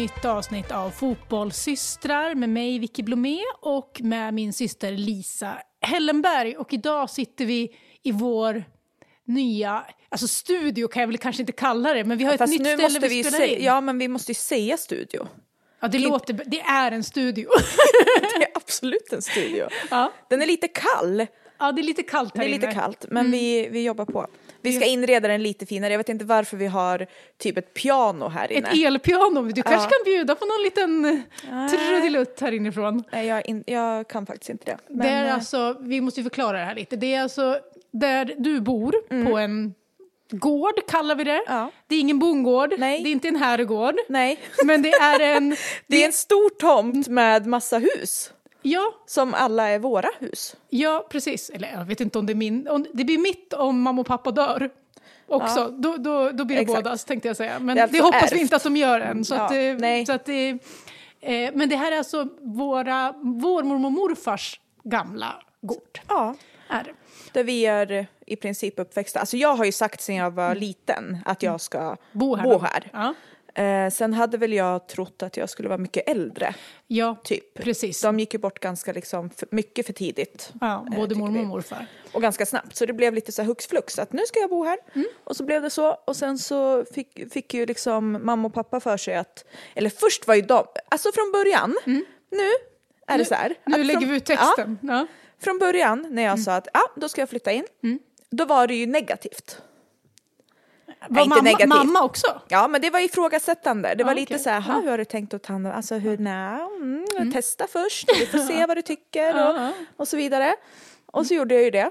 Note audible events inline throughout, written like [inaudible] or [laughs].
nytt avsnitt av Fotbollssystrar med mig Vicky Blomé och med min syster Lisa Hellenberg. Och idag sitter vi i vår nya, alltså studio kan jag väl kanske inte kalla det, men vi har Fast ett nytt ställe vi vi spelar in. Ja, men vi måste ju säga studio. Ja, det, låter, det är en studio. [laughs] [laughs] Det är absolut en studio. ja. Den är lite kall. ja, det är lite kallt här Det är lite inne. kallt, men vi, vi jobbar på. Vi ska inreda den lite finare. Jag vet inte varför vi har typ ett piano här inne. Ett elpiano, du kanske Ja. kan bjuda på någon liten eh, trudelutt här inifrån. Nej, jag, in, jag kan faktiskt inte det. Men, det är eh, alltså, vi måste förklara det här lite. Det är alltså där du bor på en gård kallar vi det. Mm. Ja. Det är ingen bondgård, Nej. det är inte en herrgård. Nej, Men det är en, [laughs] det är en stor tomt med massa hus. Ja, Som alla är våra hus. ja precis. Eller jag vet inte om det är min, om, det blir mitt om mamma och pappa dör. Också, då, då, då blir det Exakt. bådas tänkte jag säga. Men Det det, alltså hoppas vi ärvt. inte att de gör än. Så Ja, att, eh, nej. Så att, eh, eh, men det här är alltså våra, vår mormor och morfars gamla gård. Ja. Är det. Där vi är i princip uppväxta. Alltså jag har ju sagt sedan jag var liten att jag ska Mm. Bo här. bo här. Ja, Eh, sen hade väl jag trott att jag skulle vara mycket äldre. ja Typ. precis. De gick ju bort ganska liksom för, mycket för tidigt. Ja, Eh, både tycker mormor och morfar. Och ganska snabbt. Så det blev lite så här hux flux att nu ska jag bo här. Mm. Och så blev det så. Och sen så fick, fick ju liksom mamma och pappa för sig att, eller först var ju de, alltså från början, nu är det så här. Mm. Nu att lägger från, vi ut texten. Ja. Ja, från början när jag sa att ja, då ska jag flytta in, då var det ju negativt. Var inte mamma, negativt. mamma också? Ja, men det var ifrågasättande. Det var Ja, lite okej. så här, "Ha, Ja. hur har du tänkt att ta hand om, alltså hur, nej, mm, testa först, vi får se [laughs] vad du tycker och, och så vidare. Och så gjorde jag ju det.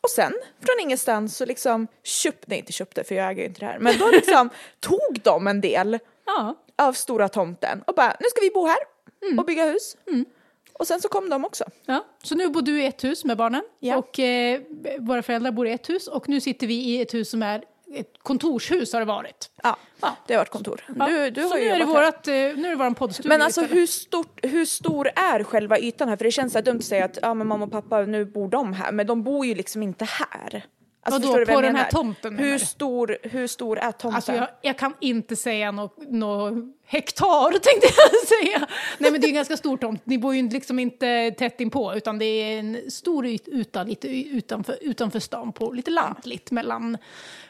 Och sen, från ingenstans så liksom köpte, nej inte köpte för jag äger ju inte det här, men då [laughs] liksom tog de en del Ja. av stora tomten och bara, nu ska vi bo här Mm. och bygga hus. Och sen så kom de också. ja. Så nu bor du i ett hus med barnen Ja. och eh, våra föräldrar bor i ett hus och nu sitter vi i ett hus som är ett kontorshus har det varit. Ja, Ja. det har varit kontor. Ja. Du, du så har ju nu är, det vårat, eh, nu är det våran poddstudio Men alltså hur, stort, hur stor är själva ytan här? För det känns så dumt att säga att ja, men mamma och pappa, nu bor de här. Men de bor ju liksom inte här. Alltså, Vadå, på den här tomten, Hur stor, hur stor är tomten? Alltså jag, jag kan inte säga något nå hektar [laughs] tänkte jag säga. Nej men det är en ganska stor tomt. Ni bor ju liksom inte tätt inpå utan det är en stor yt, yta lite utanför, utanför stan på lite lantligt mellan...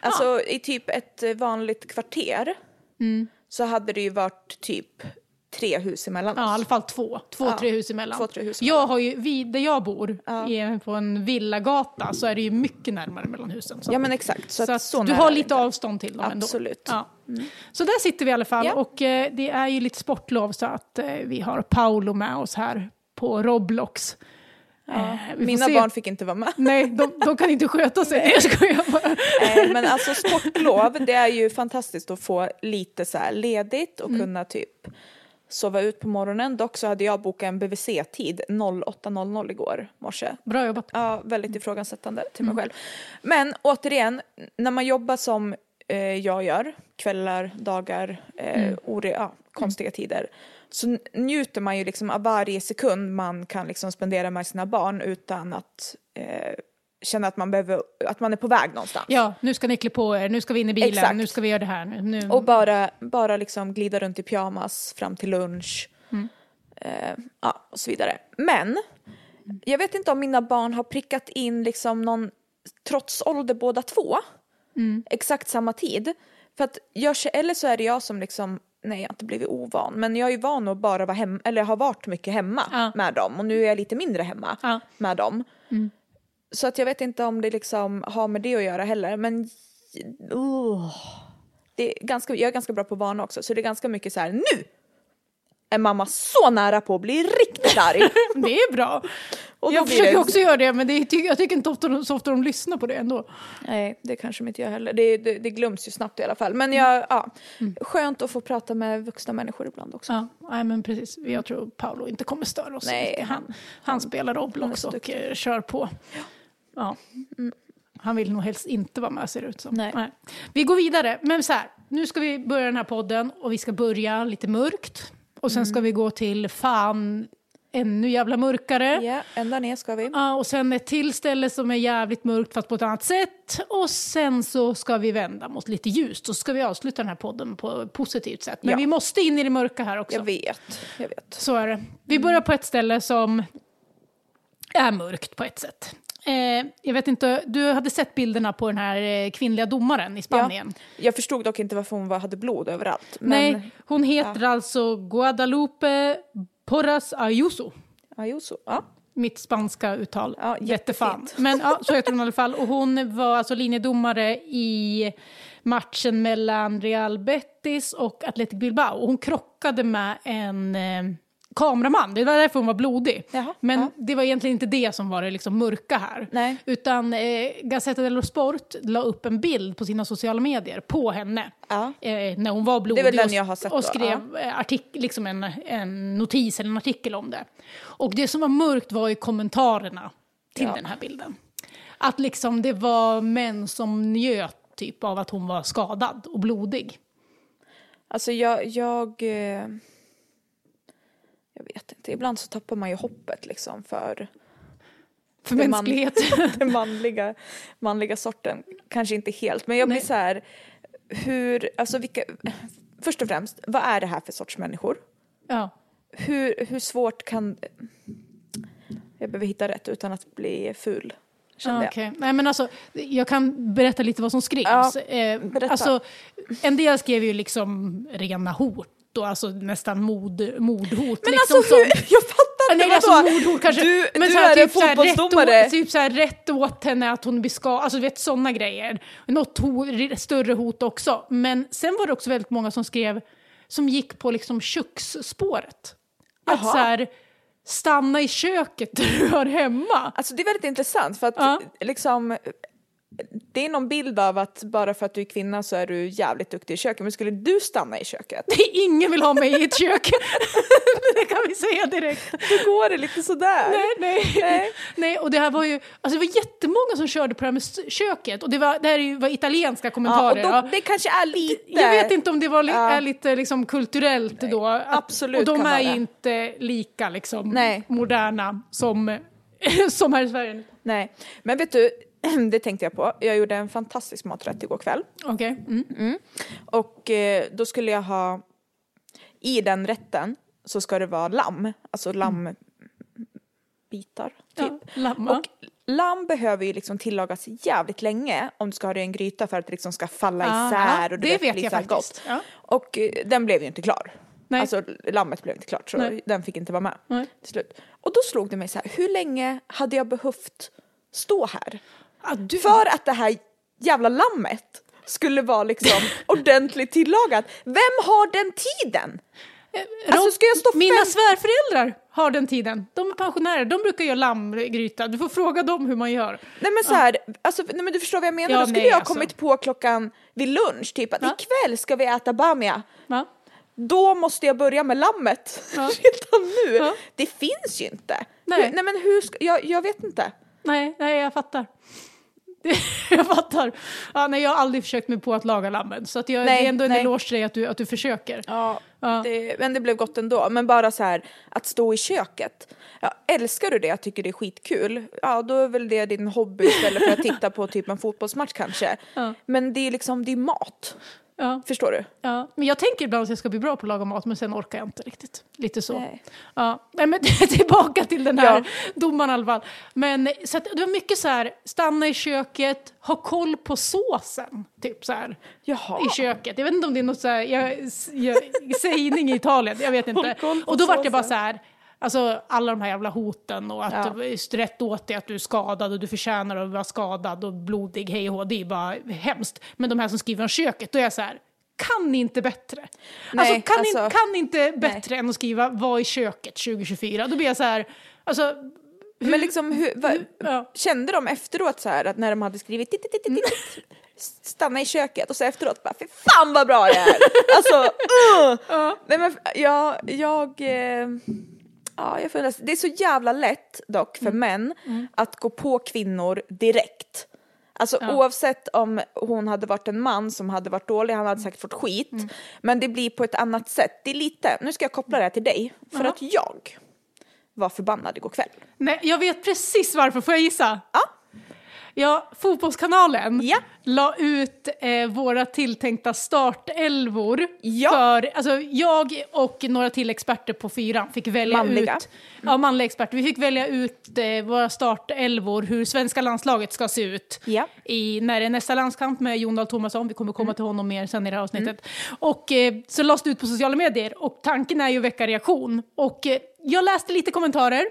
Alltså i typ ett vanligt kvarter Mm. så hade det ju varit typ tre hus emellan Ja, i oss. alla fall två. Två, Ja, tre hus emellan. två, tre hus jag har ju, vi, där jag bor, Ja. i, på en villagata, så är det ju mycket närmare mellan husen. Så, Ja men exakt. Så, så att så du har lite inte. avstånd till dem Absolut. ändå. Ja. Så där sitter vi i alla fall. Ja. Och eh, det är ju lite sportlov så att eh, vi har Paolo med oss här på Roblox. Eh, vi får Mina se. barn fick inte vara med. Nej, de, de kan inte sköta sig. Nej, jag skojar bara. Eh, Men alltså sportlov, det är ju fantastiskt att få lite så här ledigt och kunna typ sova ut på morgonen. Dock så hade jag bokat en BVC-tid 08.00 igår morse. Bra jobbat. Ja, väldigt ifrågasättande till mig själv. Men återigen, när man jobbar som eh, jag gör, kvällar, dagar, eh, ore, ja, konstiga tider, så njuter man ju liksom av varje sekund man kan liksom spendera med sina barn utan att eh, känna att man, behöver, att man är på väg någonstans. Ja, nu ska ni klä på er, nu ska vi in i bilen, Exakt. nu ska vi göra det här. Nu. Och bara, bara liksom glida runt i pyjamas fram till lunch. Eh, ja, och så vidare. Men jag vet inte om mina barn har prickat in liksom någon trotsålder båda två. Exakt samma tid. För att jag, eller så är det jag som liksom, nej jag har inte blivit ovan, men jag är ju van att bara vara hemma, eller har varit mycket hemma Ja. med dem. Och nu är jag lite mindre hemma Ja. med dem. Så att jag vet inte om det liksom har med det att göra heller. Men oh, det är ganska, jag är ganska bra på att varna också. Så det är ganska mycket så här, nu är mamma så nära på att bli riktigt arg. [laughs] Det är bra. Och jag försöker det- också göra det, men det är, jag tycker inte ofta, de- så ofta de lyssnar på det ändå. Nej, det kanske inte jag heller. Det, det, det glöms ju snabbt i alla fall. Men jag, ja, skönt att få prata med vuxna människor ibland också. Ja, nej, men precis. Jag tror Paolo inte kommer störa oss. Nej, han, han spelar han är Roblox så och kör på. Ja. Han vill nog helst inte vara med ser det ut som. Nej. Vi går vidare. Men så här, nu ska vi börja den här podden och vi ska börja lite mörkt. Och sen ska vi gå till fan ännu jävla mörkare. Ja, ända ner ska vi. Ja, och sen ett till ställe som är jävligt mörkt fast på ett annat sätt. Och sen så ska vi vända mot lite ljust. Så ska vi avsluta den här podden på ett positivt sätt. Men Ja. vi måste in i det mörka här också. Jag vet, jag vet. Så är det. Vi börjar på ett ställe som är mörkt på ett sätt. Eh, jag vet inte, du hade sett bilderna på den här eh, kvinnliga domaren i Spanien? Jag förstod dock inte varför hon var, hade blod överallt. Men, Nej, hon heter alltså Guadalupe Porras Ayuso. Ayuso, ja. Mitt spanska uttal, Ja, jättefint. Men ja, så heter hon i alla fall. Och hon var alltså linjedomare i matchen mellan Real Betis och Athletic Bilbao. Och hon krockade med en eh, kameraman, det var därför hon var blodig. Jaha, Men ja. det var egentligen inte det som var det liksom mörka här. Nej. Utan eh, Gazzetta dello Sport la upp en bild på sina sociala medier på henne. Ja. Eh, när hon var blodig och, och skrev eh, artik- liksom en, en notis eller en artikel om det. Och det som var mörkt var ju kommentarerna till Ja. den här bilden. Att liksom det var män som njöt typ av att hon var skadad och blodig. Alltså jag, jag... eh, Jag vet inte, ibland så tappar man ju hoppet liksom för För Det man- mänskligheten. [laughs] den manliga, manliga sorten. Kanske inte helt, men jag blir Nej. så här, hur, alltså vilka, först och främst, vad är det här för sorts människor? ja. Hur, hur svårt kan, jag behöver hitta rätt utan att bli ful, Ja, jag. Nej, men alltså, jag kan berätta lite vad som skrevs. Ja, eh, alltså, en del skrev ju liksom rena hot, och alltså nästan mord, mordhot. Men liksom alltså hur, jag fattar Nej, inte, alltså vadå? mordhot kanske. Du, men du så här, är en typ här, fotbollsdomare. Rätt, å- typ så här, rätt åt henne att hon blir skadad. Alltså du vet sådana grejer. Något ho- större hot också. Men sen var det också väldigt många som skrev, som gick på liksom köksspåret. Att Jaha. så här, stanna i köket där du hör hemma. Alltså det är väldigt intressant för att Ja. liksom det är någon bild av att bara för att du är kvinna så är du jävligt duktig i köket. Men skulle du stanna i köket? Ingen vill ha mig i ett kök. [laughs] det kan vi säga direkt. Då går det lite sådär. Nej, nej. Nej. nej, och det här var ju, alltså det var jättemånga som körde på det här med köket. Och det, var, det här var italienska Ja, och kommentarer. då, det kanske är lite... Jag vet inte om det var li- Ja. är lite liksom kulturellt då. Att- absolut Och de är ju inte lika liksom Nej. moderna som, [laughs] som här i Sverige. Nej, men vet du, [clears throat] det tänkte jag på. Jag gjorde en fantastisk maträtt igår kväll. Okej. Mm. Och eh, då skulle jag ha, i den rätten så ska det vara lamm, alltså lammbitar. Typ. Ja. Och lamm behöver ju liksom tillagas jävligt länge om du ska ha det i en gryta för att det liksom ska falla Ah, isär och du det vet, vet bli jag faktiskt. Ja. Och eh, den blev ju inte klar. Nej. Alltså lammet blev inte klart så Nej. den fick inte vara med Nej. till slut. Och då slog det mig så här, hur länge hade jag behövt stå här? Ah, du, För att det här jävla lammet skulle vara liksom [laughs] ordentligt tillagat. Vem har den tiden? Alltså ska jag stå Mina fem... svärföräldrar har den tiden. De är pensionärer, de brukar göra lammgryta. Du får fråga dem hur man gör. Nej men så här, alltså, nej men du förstår vad jag menar. Ja, Då skulle nej, jag ha alltså. kommit på klockan vid lunch, typ att Ja. ikväll ska vi äta bamia. Va? Då måste jag börja med lammet Ja. [laughs] redan nu. Ja. Det finns ju inte. Nej. Hur, nej men hur ska, jag, jag vet inte. Nej, nej, jag fattar. [laughs] jag fattar. Ja, nej, jag har aldrig försökt mig på att laga lammen. Så att jag, Nej, det är ändå en nej. eloge till dig att du, att du försöker. Ja, Ja. Det, men det blev gott ändå. Men bara så här, att stå i köket. Ja, älskar du det, jag tycker det är skitkul, ja då är väl det din hobby istället för att [laughs] titta på typ en fotbollsmatch kanske. Ja. Men det är liksom, det är mat. Ja, Förstår du? ja. Men jag tänker ibland att jag ska bli bra på att laga mat, men sen orkar jag inte riktigt. Lite så. Nej. Ja. Nej, men tillbaka till den här Ja. domaren i alla fall. Men så att, det var mycket så här, stanna i köket, ha koll på såsen. Typ så här. Jaha. i köket. Jag vet inte om det är något så här, jag, jag, sägning i Italien, jag vet inte. Och då vart det bara så här, alltså alla de här jävla hoten och att Ja. rätt åt dig att du är skadad och du förtjänar att vara skadad och blodig, hej och det är bara hemskt. Men de här som skriver om köket, då är jag så här, kan ni inte bättre? Nej, alltså, kan, alltså- ni, kan ni inte bättre än att skriva var i köket 2024? Då blir jag så här, alltså, Men liksom, hur, va, ja. kände de efteråt så här att när de hade skrivit tit, tit, tit, tit, stanna i köket och så efteråt bara fy fan vad bra jag är. Alltså, [laughs] uh! Nej men jag, jag, eh, ja jag funderar, det är så jävla lätt dock för män att gå på kvinnor direkt. Alltså Ja. oavsett om hon hade varit en man som hade varit dålig, han hade säkert fått skit. Men det blir på ett annat sätt. Det är lite, nu ska jag koppla det här till dig, för Jaha. att jag var förbannad igår kväll. Nej, jag vet precis varför, får jag gissa? Ja. Ja, Fotbollskanalen Ja. la ut eh, våra tilltänkta startelvor. Ja. För, alltså, jag och några till experter på fyran fick välja Manliga. ut... Ja, manliga experter. Vi fick välja ut eh, våra startelvor, hur svenska landslaget ska se ut. Ja. I, när det är nästa landskamp med Jon Dahl Tomasson. Vi kommer komma till honom mer sen i det här avsnittet. Och eh, så lades det ut på sociala medier och tanken är ju att väcka reaktion. Och eh, jag läste lite kommentarer.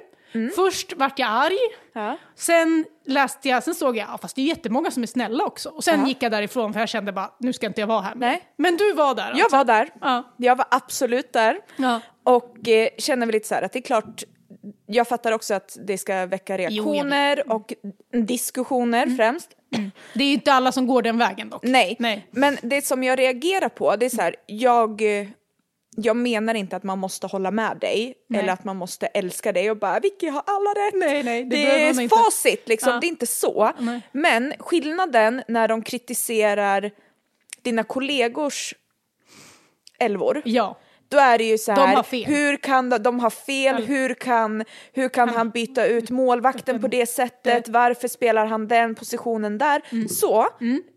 Först vart jag arg. Ja. Sen läste jag, sen såg jag, ja, fast det är jättemånga som är snälla också. Och sen Ja. gick jag därifrån för jag kände bara, nu ska inte jag vara här mer. Nej. Men du var där Jag alltså. var där. Ja. Jag var absolut där. Ja. Och eh, känner väl lite så här att det är klart, jag fattar också att det ska väcka reaktioner och diskussioner främst. Det är ju inte alla som går den vägen dock. Nej. Nej. men det som jag reagerar på det är så här, jag, eh, jag menar inte att man måste hålla med dig Nej. eller att man måste älska dig och bara Vicky har alla rätt. Nej, nej, det det, är inte. facit liksom, Ja. det är inte så. Nej. Men skillnaden när de kritiserar dina kollegors älvor Ja. då är det ju så De här, har fel. hur kan de, de ha fel, hur kan, hur kan han byta ut målvakten på det sättet, varför spelar han den positionen där? Mm. Så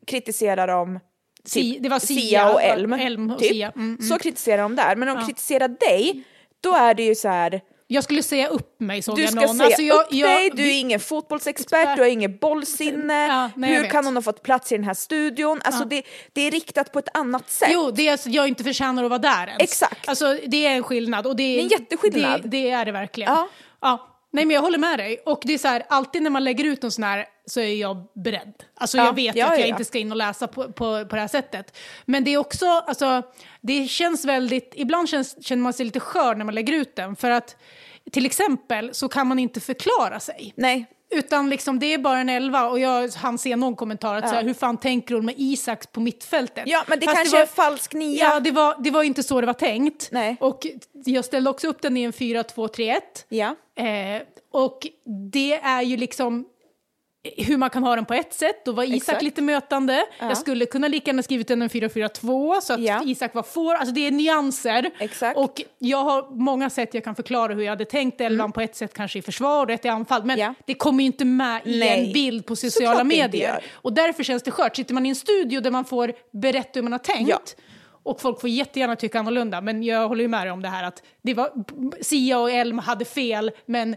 kritiserar de Si- typ det var Sia och Elm. Elm och typ. Sia. Mm, mm. Så kritiserar de där, men om de kritiserar dig, då är det ju så här, Jag skulle säga upp mig såg du jag ska någon. se Alltså, jag, upp jag, dig, du vi- är ingen fotbollsexpert, du har inget bollsinne, Ja, nej, hur kan hon ha fått plats i den här studion? Alltså det, det är riktat på ett annat sätt. Jo, det är alltså, jag inte förtjänar att vara där ens. Exakt. Alltså, det är en skillnad. Och det, är, Det är en jätteskillnad. Det, det är det verkligen. Ja. ja. Nej, men jag håller med dig. Och det är så här, alltid när man lägger ut någon sån här så är jag beredd. Alltså Ja, jag vet ja, att jag ja. inte ska in och läsa på, på, på det här sättet. Men det är också, alltså, det känns väldigt, ibland känns, känner man sig lite skör när man lägger ut den. För att till exempel så kan man inte förklara sig. Nej, Utan liksom, det är bara en elva och jag hann se någon kommentar att så här, hur fan tänker hon med Isak på mittfältet? ja men det Fast kanske var- är falsk nia. Ja, det var, det var inte så det var tänkt. Nej. Och jag ställde också upp den i en 4-2-3-1. Ja. Eh, och det är ju liksom hur man kan ha den på ett sätt. Då var Isak Exakt. lite mötande. Jag skulle kunna lika gärna skrivit den en 4-4-2 så att Ja. Isak var får. Alltså det är nyanser. Exakt. Och jag har många sätt jag kan förklara hur jag hade tänkt elvan på ett sätt kanske i försvar och ett i anfall. Men Mm. Ja. det kommer ju inte med i Nej. en bild på sociala medier. Och därför känns det skört. Sitter man i en studio där man får berätta hur man har tänkt Ja. och folk får jättegärna tycka annorlunda, men jag håller ju med dig om det här att det var, Sia och Elm hade fel, men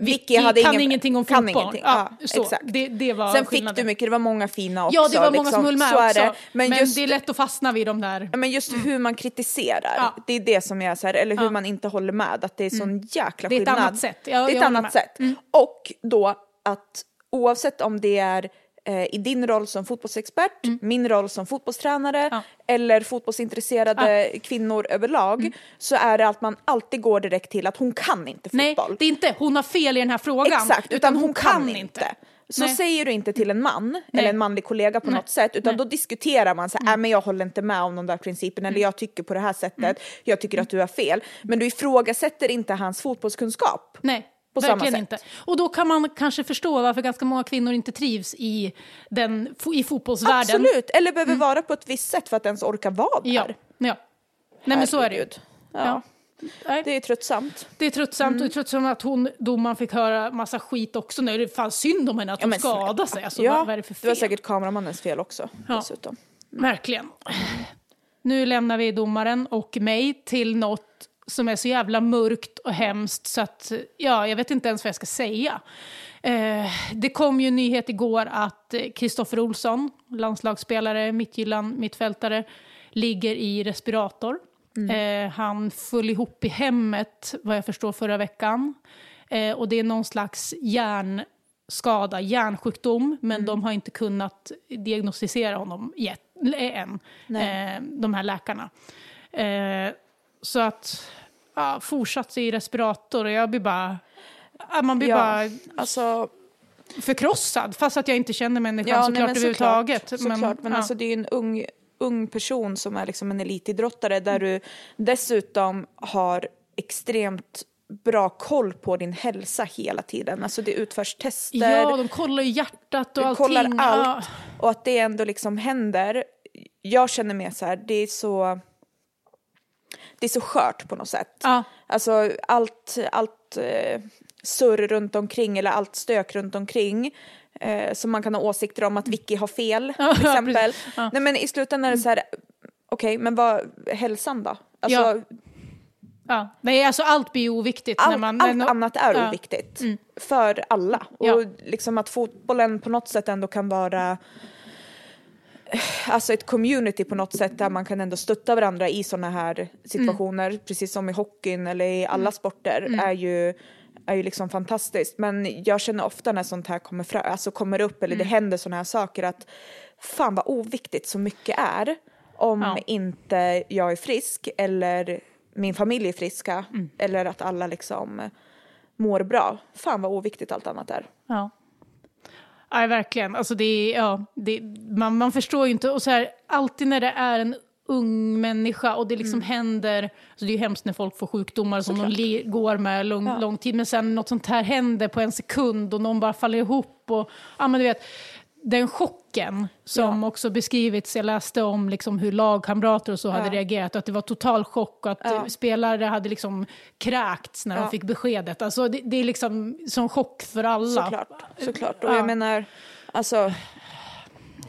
Vicky hade kan ingen- ingenting om kan fotboll. ingenting. Ja, Ja, så. exakt. Det, det var Sen fick skillnaden. du mycket, det var många fina också. Ja, det var många liksom. som med så är också. det. Men, Men, just, det är lätt att fastna vid de där. men just hur man kritiserar, Ja. det är det som jag säger, eller hur man inte håller med, att det är sån jäkla Det är ett skillnad. annat sätt. Ja, det är jag ett annat med. Mm. sätt. Och då att oavsett om det är eh, i din roll som fotbollsexpert, min roll som fotbollstränare Mm. Ja. eller fotbollsintresserade kvinnor överlag så är det att man alltid går direkt till att hon kan inte Nej, fotboll. det är inte hon har fel i den här frågan. Exakt, utan, hon, kan, inte. Så Nej. säger du inte till en man eller en manlig kollega på Nej. något sätt utan Nej. Mm. då diskuterar man så här, "Äh, men jag håller inte med om de där principerna eller jag tycker på det här sättet, Mm. jag tycker att du har fel. Men du ifrågasätter inte hans fotbollskunskap. Nej, På samma verkligen sätt. inte. Och då kan man kanske förstå varför ganska många kvinnor inte trivs i, den, i fotbollsvärlden. Absolut, eller behöver vara på ett visst sätt för att ens orka vara där. Ja, ja. Nej men så är det ju. Ja. Ja. Det är tröttsamt. Det är tröttsamt Mm. och det tröttsamt att hon, domaren fick höra massa skit också. Nu är det fan synd om henne att Ja, hon men skadade sig. Alltså, ja, vad, är det för det fel? var säkert kameramannens fel också Ja. dessutom. Verkligen. Nu lämnar vi domaren och mig till något som är så jävla mörkt och hemskt så att ja, jag vet inte ens vad jag ska säga. Eh, det kom ju en nyhet igår att Kristoffer Olsson, landslagsspelare, mittgillan, mittfältare, ligger i respirator. Eh, han föll ihop i hemmet, vad jag förstår, förra veckan. Eh, och det är någon slags hjärnskada, hjärnsjukdom, men de har inte kunnat diagnostisera honom yet, än, eh, de här läkarna. Så att, ja, fortsatt i respirator och jag blir bara, man blir Ja, bara alltså förkrossad, fast att jag inte känner människan Ja, såklart nej, men överhuvudtaget. Såklart, såklart. men ja. alltså det är ju en ung, ung person som är liksom en elitidrottare där du dessutom har extremt bra koll på din hälsa hela tiden. Alltså det utförs tester, ja, de kollar hjärtat och allting. kollar Ja. allt och att det ändå liksom händer. Jag känner mer så här, det är så det är så skört på något sätt. Ja. Alltså allt, allt eh, surr runt omkring eller allt stök runt omkring eh, som man kan ha åsikter om att Vicky har fel Ja, [laughs] till exempel. Ja. Nej men i slutändan är det så här, okej men vad, hälsan då? Alltså, Ja. Ja. Nej, alltså allt blir oviktigt. allt, när man, allt när, annat är ja. Mm. oviktigt för alla. Ja. Och liksom att fotbollen på något sätt ändå kan vara alltså ett community på något sätt där man kan ändå stötta varandra i sådana här situationer, Mm. precis som i hockeyn eller i alla sporter, är ju är ju liksom fantastiskt. Men jag känner ofta när sånt här kommer, fram, alltså kommer upp eller Mm. det händer sådana här saker att fan vad oviktigt så mycket är om Ja. inte jag är frisk eller min familj är friska Mm. eller att alla liksom mår bra. Fan vad oviktigt allt annat är. Ja. Ja, verkligen. Alltså det är, ja, det, man, man förstår ju inte. Och så här, alltid när det är en ung människa och det liksom händer, alltså det är ju hemskt när folk får sjukdomar som de Mm. Såklart. li, går med lång, Ja. lång tid, men sen något sånt här händer på en sekund och någon bara faller ihop och, ja men du vet, den chocken som Ja. också beskrivits, jag läste om liksom hur lagkamrater och så hade Ja. reagerat, att det var total chock och att Ja. spelare hade liksom kräkts när de fick beskedet. Alltså det, det är liksom som chock för alla. Såklart, såklart. Och Ja. jag menar, alltså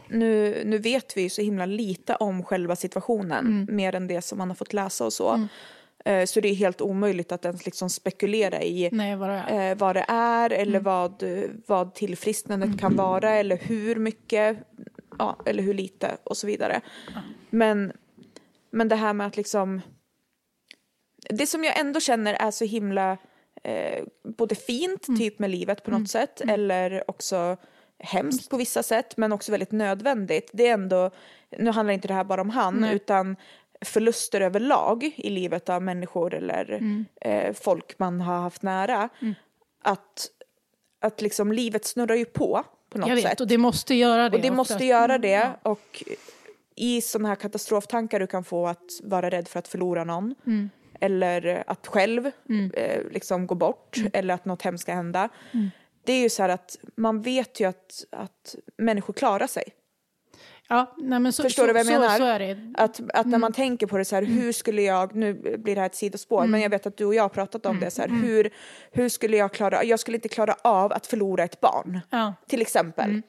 nu, nu vet vi ju så himla lite om själva situationen, Mm. mer än det som man har fått läsa och så. Eh, Så det är helt omöjligt att ens liksom spekulera i Nej, vad det är. eh, vad det är eller Mm. vad, vad tillfrisknandet kan vara eller hur mycket ja, eller hur lite och så vidare. Men, men det här med att liksom det som jag ändå känner är så himla eh, både fint Mm. typ med livet på något sätt eller också hemskt på vissa sätt men också väldigt nödvändigt. Det är ändå, nu handlar inte det här bara om han Nej. utan förluster överlag i livet av människor eller Mm. eh, folk man har haft nära. Att, att liksom livet snurrar ju på på något Jag vet, sätt. och det måste göra det. Och det måste göra det. Och i sådana här katastroftankar du kan få att vara rädd för att förlora någon. Mm. Eller att själv eh, liksom gå bort. Mm. Eller att något hemskt ska hända. Det är ju så här att man vet ju att, att människor klarar sig. Ja, nej, så, Förstår så, du vad jag så, menar? Så är det. Att, att Mm. när man tänker på det så här, hur skulle jag, nu blir det här ett sidospår, men jag vet att du och jag har pratat om det så här, Mm. hur, hur skulle jag klara, jag skulle inte klara av att förlora ett barn, Ja. till exempel. Mm.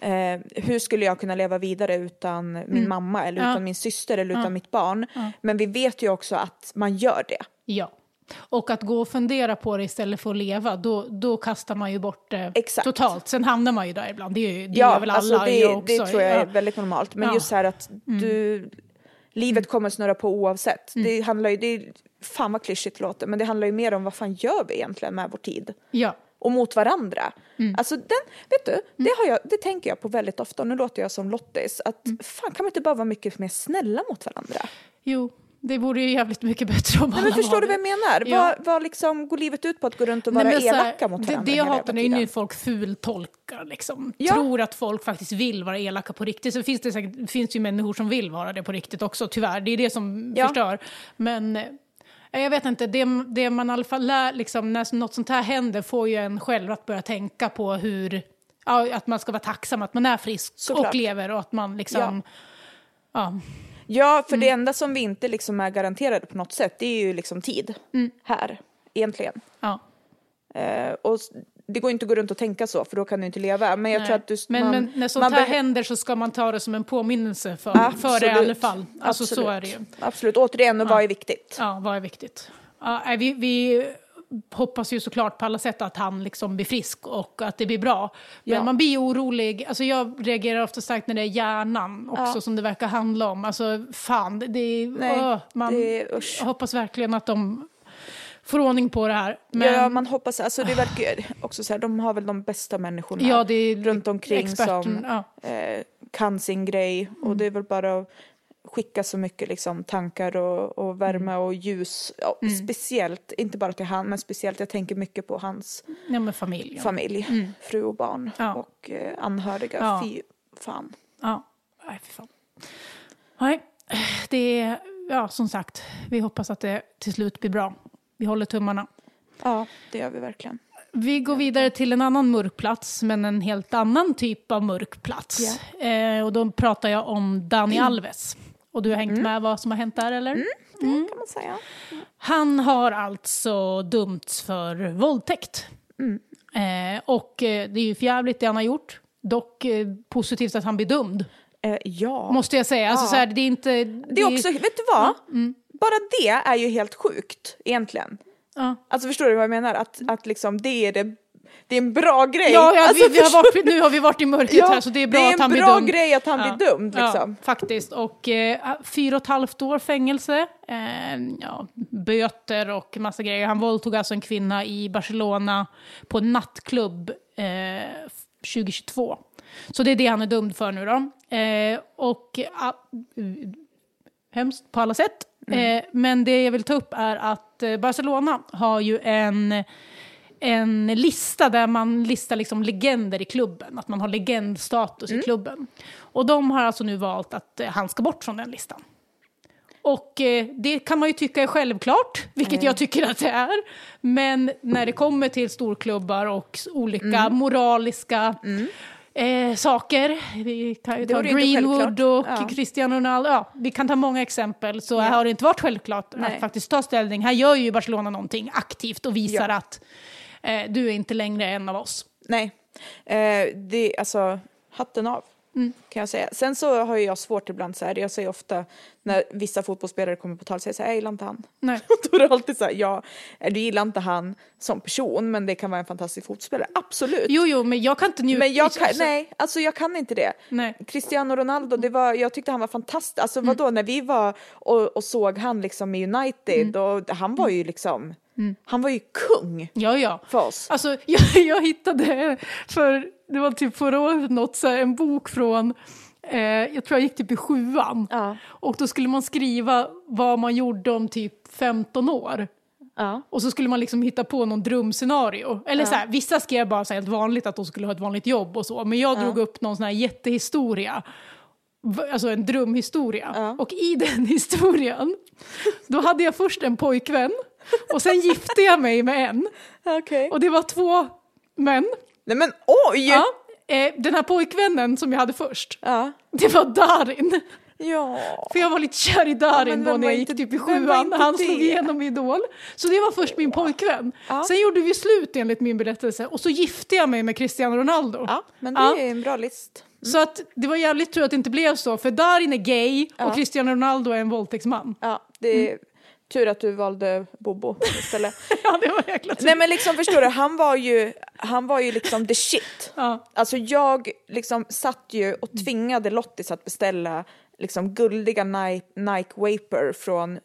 Eh, hur skulle jag kunna leva vidare utan min mamma eller Mm. Ja. utan min syster eller utan mitt barn? Men vi vet ju också att man gör det. ja. Och att gå och fundera på det istället för att leva, då, då kastar man ju bort det Exakt. totalt. Sen hamnar man ju där ibland, det, är det ja, gör väl alla. alltså det, jag det också. tror jag är ja. väldigt normalt. Men Ja. Mm. just så här att du, livet kommer snurra på oavsett. Mm. Det handlar ju, det är, fan vad klyschigt det låter, men det handlar ju mer om vad fan gör vi egentligen med vår tid? Ja. och mot varandra. Mm. Alltså den, vet du, det, har jag, det tänker jag på väldigt ofta nu låter jag som Lottis. Att Mm. fan kan man inte bara vara mycket mer snälla mot varandra? Jo, det vore ju jävligt mycket bättre om Nej, men förstår du det. vad jag menar? Ja. Vad, vad liksom, går livet ut på att gå runt och Nej, vara men så här, elaka mot det, varandra det jag hela hatar är när folk fultolkar, liksom. Ja. tror att folk faktiskt vill vara elaka på riktigt. Så finns det säkert, finns ju människor som vill vara det på riktigt också, tyvärr. Det är det som Ja. förstör. Men eh, jag vet inte, det, det man i alla fall lär, liksom, när något sånt här händer får ju en själv att börja tänka på hur, ja, att man ska vara tacksam att man är frisk Såklart. och lever och att man liksom, ja. Ja, för Mm. det enda som vi inte liksom är garanterade på något sätt det är ju liksom tid Mm. här, egentligen. ja. Eh, och det går inte att gå runt och tänka så för då kan du inte leva. Men jag Nej. tror att du... men, man, men när sånt man här händer så ska man ta det som en påminnelse för, för det i alla fall. Alltså så Absolut. är det ju. Absolut, återigen, och vad är viktigt? Ja, vad är viktigt? Ja, vi, vi hoppas ju såklart på alla sätt att han liksom blir frisk och att det blir bra. Men Ja. man blir orolig. Alltså jag reagerar ofta starkt när det är hjärnan också Ja. som det verkar handla om. Alltså fan, det, det, Nej, åh, man det är- hoppas verkligen att de får ordning på det här. Men, Ja, man hoppas, alltså det verkar också så här, de har väl de bästa människorna ja, är runt omkring experten, som ja. Mm. eh, kan sin grej och det är väl bara att skicka så mycket liksom, tankar och, och värme Mm. och ljus. Ja, Speciellt, inte bara till han, men speciellt jag tänker mycket på hans ja, familj. Familj, fru och barn Mm. Ja. och eh, anhöriga. Ja. Fy fan. Ja, nej fy fan. Nej, det är, ja som sagt, vi hoppas att det till slut blir bra. Vi håller tummarna. Ja, det gör vi verkligen. Vi går vidare till en annan mörk plats, men en helt annan typ av mörk plats. Eh, och då pratar jag om Dani [clears throat] Alves. Och du har hängt med vad som har hänt där eller? Det kan man säga. Han har alltså dömts för våldtäkt. Eh, och eh, det är ju förjävligt det han har gjort. Dock eh, positivt att han blir dömd, Eh, ja. måste jag säga. Alltså, Ja. så här, det är inte... Det är också, vet du vad? Bara det är ju helt sjukt egentligen. Ja. Alltså förstår du vad jag menar? Att, att liksom det är det, det är en bra grej. Ja, ja alltså, vi, vi har varit, nu har vi varit i mörkret Ja, här så det är bra det är att han en blir bra dömd. grej att han Ja. blir dömd liksom. Ja, faktiskt. Och eh, fyra och ett halvt år fängelse, eh, ja, böter och massa grejer. Han våldtog alltså en kvinna i Barcelona på en nattklubb eh, 2022. Så det är det han är dömd för nu då. Eh, och ah, uh, hemskt på alla sätt. Eh, men det jag vill ta upp är att eh, Barcelona har ju en en lista där man listar liksom legender i klubben, att man har legendstatus i klubben. Och de har alltså nu valt att eh, han ska bort från den listan. Och eh, det kan man ju tycka är självklart, vilket jag tycker att det är. Men när det kommer till storklubbar och olika moraliska eh, saker, vi kan ju ta Greenwood och Ja. Cristiano Ronaldo, ja, vi kan ta många exempel, så här har det inte varit självklart Nej. att faktiskt ta ställning. Här gör ju Barcelona någonting aktivt och visar Ja. att eh, du är inte längre en av oss. Nej, eh, det alltså hatten av. Mm. Kan jag säga. Sen så har jag svårt ibland så här, jag säger ofta när vissa fotbollsspelare kommer på tal, säger så här, jag gillar inte han. Nej. [laughs] Då är det alltid så här, ja, du gillar inte han som person, men det kan vara en fantastisk fotbollsspelare. Absolut. Jo, jo, men jag kan inte njuta. Men jag kan, nej, alltså jag kan inte det. Nej. Cristiano Ronaldo, det var, jag tyckte han var fantastisk. Alltså vadå, när vi var och, och såg han liksom i United, och han var ju liksom, han var ju kung Ja, ja. för oss. Alltså, [laughs] jag, jag hittade för, det var typ förra året något, så här, en bok från, eh, jag tror jag gick typ i sjuan. Ja. Och då skulle man skriva vad man gjorde om typ 15 år. Ja. Och så skulle man liksom hitta på någon drömscenario. Eller så här, vissa skrev bara så helt vanligt att de skulle ha ett vanligt jobb och så. Men jag drog upp någon sån här jättehistoria. Alltså en drömhistoria. Ja. Och i den [laughs] historien, då hade jag först en pojkvän. Och sen gifte jag mig med en. Okej. Och det var två män. Nej men oj! Ja. Eh, den här pojkvännen som jag hade först, Ja. det var Darin. Ja. För jag var lite kär i Ja, Darin men då när jag gick typ i sjuan. Han det? slog igenom i Idol. Så det var först min pojkvän. Ja. Sen gjorde vi slut enligt min berättelse och så gifte jag mig med Cristiano Ronaldo. ja, men det Ja. är en bra list. Så att det var jävligt tur att det inte blev så, för Darin är gay Ja. och Cristiano Ronaldo är en våldtäktsman. Ja, det är tur att du valde Bobo istället. [laughs] Ja, det var jäkla tur. Nej men liksom förstår du, han var ju, han var ju liksom the shit. Ja. Alltså jag liksom satt ju och tvingade Lottis att beställa liksom guldiga Nike, Nike Vapor från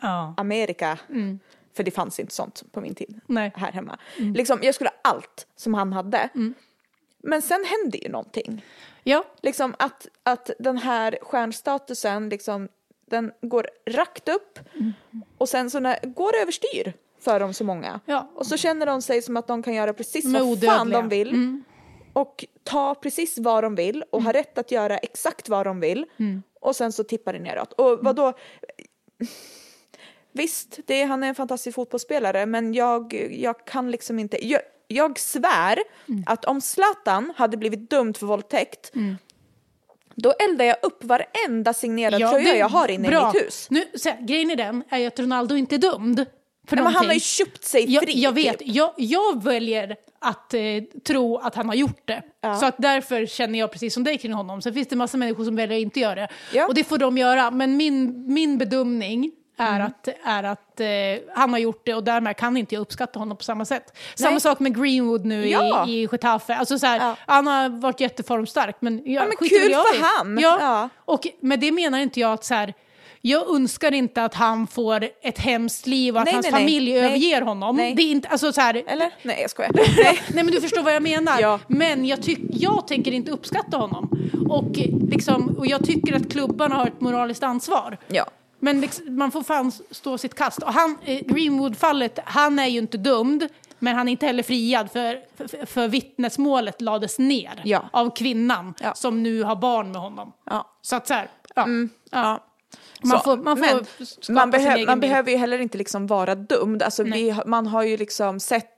Ja. Amerika. För det fanns inte sånt på min tid Nej. här hemma. Liksom, jag skulle ha allt som han hade. Men sen hände ju någonting. ja, Liksom att, att den här stjärnstatusen liksom, den går rakt upp och sen så när, går det överstyr för dem så många. Ja. Och så känner de sig som att de kan göra precis vad fan odödliga. de vill. Och ta precis vad de vill och ha rätt att göra exakt vad de vill. Och sen så tippar det neråt. Och vad då? Visst, det, han är en fantastisk fotbollsspelare men jag, jag kan liksom inte... Jag, jag svär att om Zlatan hade blivit dömd för våldtäkt då eldar jag upp varenda signerad ja, tröja det- jag har inne bra. i mitt hus. Nu, så grejen är den är att Ronaldo inte är dömd för Men han har ju köpt sig Jag, fri. jag vet, Typ. jag, jag väljer att eh, tro att han har gjort det. Så att därför känner jag precis som dig kring honom. Sen finns det massa människor som väljer att inte göra det. Ja. Och det får de göra. Men min, min bedömning är Mm. att, är att eh, han har gjort det och därmed kan inte jag uppskatta honom på samma sätt. Samma Nej. sak med Greenwood nu Ja. i, i Getafe. Alltså så här, Ja. Han har varit jätteformstark men, ja, men skiter kul jag för i. han. Ja. Ja. Och med det menar inte jag att så här, jag önskar inte att han får ett hemskt liv och att Nej, hans nej, familj Nej. överger honom. Nej. Det är inte, alltså så här, Eller? Nej jag skojar. Nej. Nej men du förstår vad jag menar. [laughs] Ja. Men jag, tyck, jag tänker inte uppskatta honom. Och, liksom, och jag tycker att klubbarna har ett moraliskt ansvar. Ja. Men liksom, man får fan stå sitt kast. Och han, eh, Greenwood-fallet, han är ju inte dömd. Men han är inte heller friad för, för, för vittnesmålet lades ner Ja. av kvinnan Ja. som nu har barn med honom. Ja. Så att så här, ja. Ja. Man Så, får, man får man, sin behö- egen man behöver ju heller inte liksom vara dömd. Alltså vi, man har ju liksom sett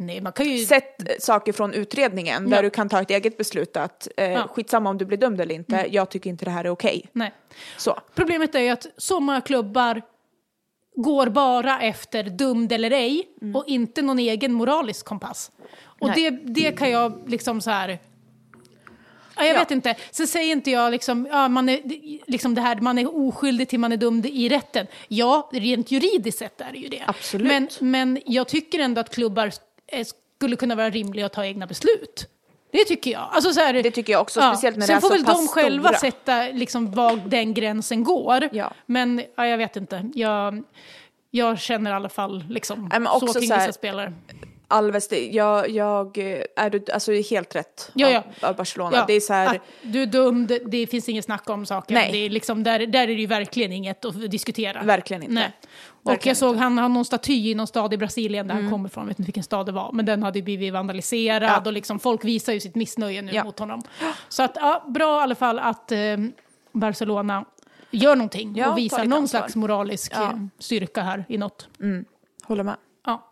Nej, man kan ju... sett eh, saker från utredningen där Ja. du kan ta ett eget beslut att eh, Ja. Mm. skitsamma om du blir dömd eller inte, jag tycker inte det här är okej. Nej. Så. Problemet är ju att så många klubbar går bara efter dömd eller ej och inte någon egen moralisk kompass. Och Nej. det, det kan jag liksom så här... Ja, jag Ja. vet inte. Sen säger inte jag liksom, ja, man är, liksom det här, man är oskyldig till man är dömd i rätten. Ja, rent juridiskt sett är det ju det. Absolut. Men, men jag tycker ändå att klubbar skulle kunna vara rimliga att ta egna beslut. Det tycker jag. Alltså så här, Det tycker jag också, speciellt när Sen det är får så väl pass de själva stora. sätta liksom var den gränsen går. Ja. Men ja, jag vet inte. Jag, jag känner i alla fall liksom, Nej, men också så kring så här- vissa spelare. Alves, det, jag, jag eh, är du, alltså helt rätt Ja, ja. Av, av Barcelona. Ja, Det är så här, att du är dömd, det finns inget snack om saken. Nej. Det är liksom, där, där är det ju verkligen inget att diskutera. Verkligen inte. Nej. Och jag såg han har någon staty i någon stad i Brasilien där Mm. han kommer ifrån, jag vet inte vilken stad det var, men den hade blivit vandaliserad Ja. och liksom folk visar ju sitt missnöje nu Ja. mot honom. Så att, ja, bra i alla fall att eh, Barcelona gör någonting Ja, och visar någon ansvar. slags moralisk Ja. eh, styrka här i något. håller med. Ja.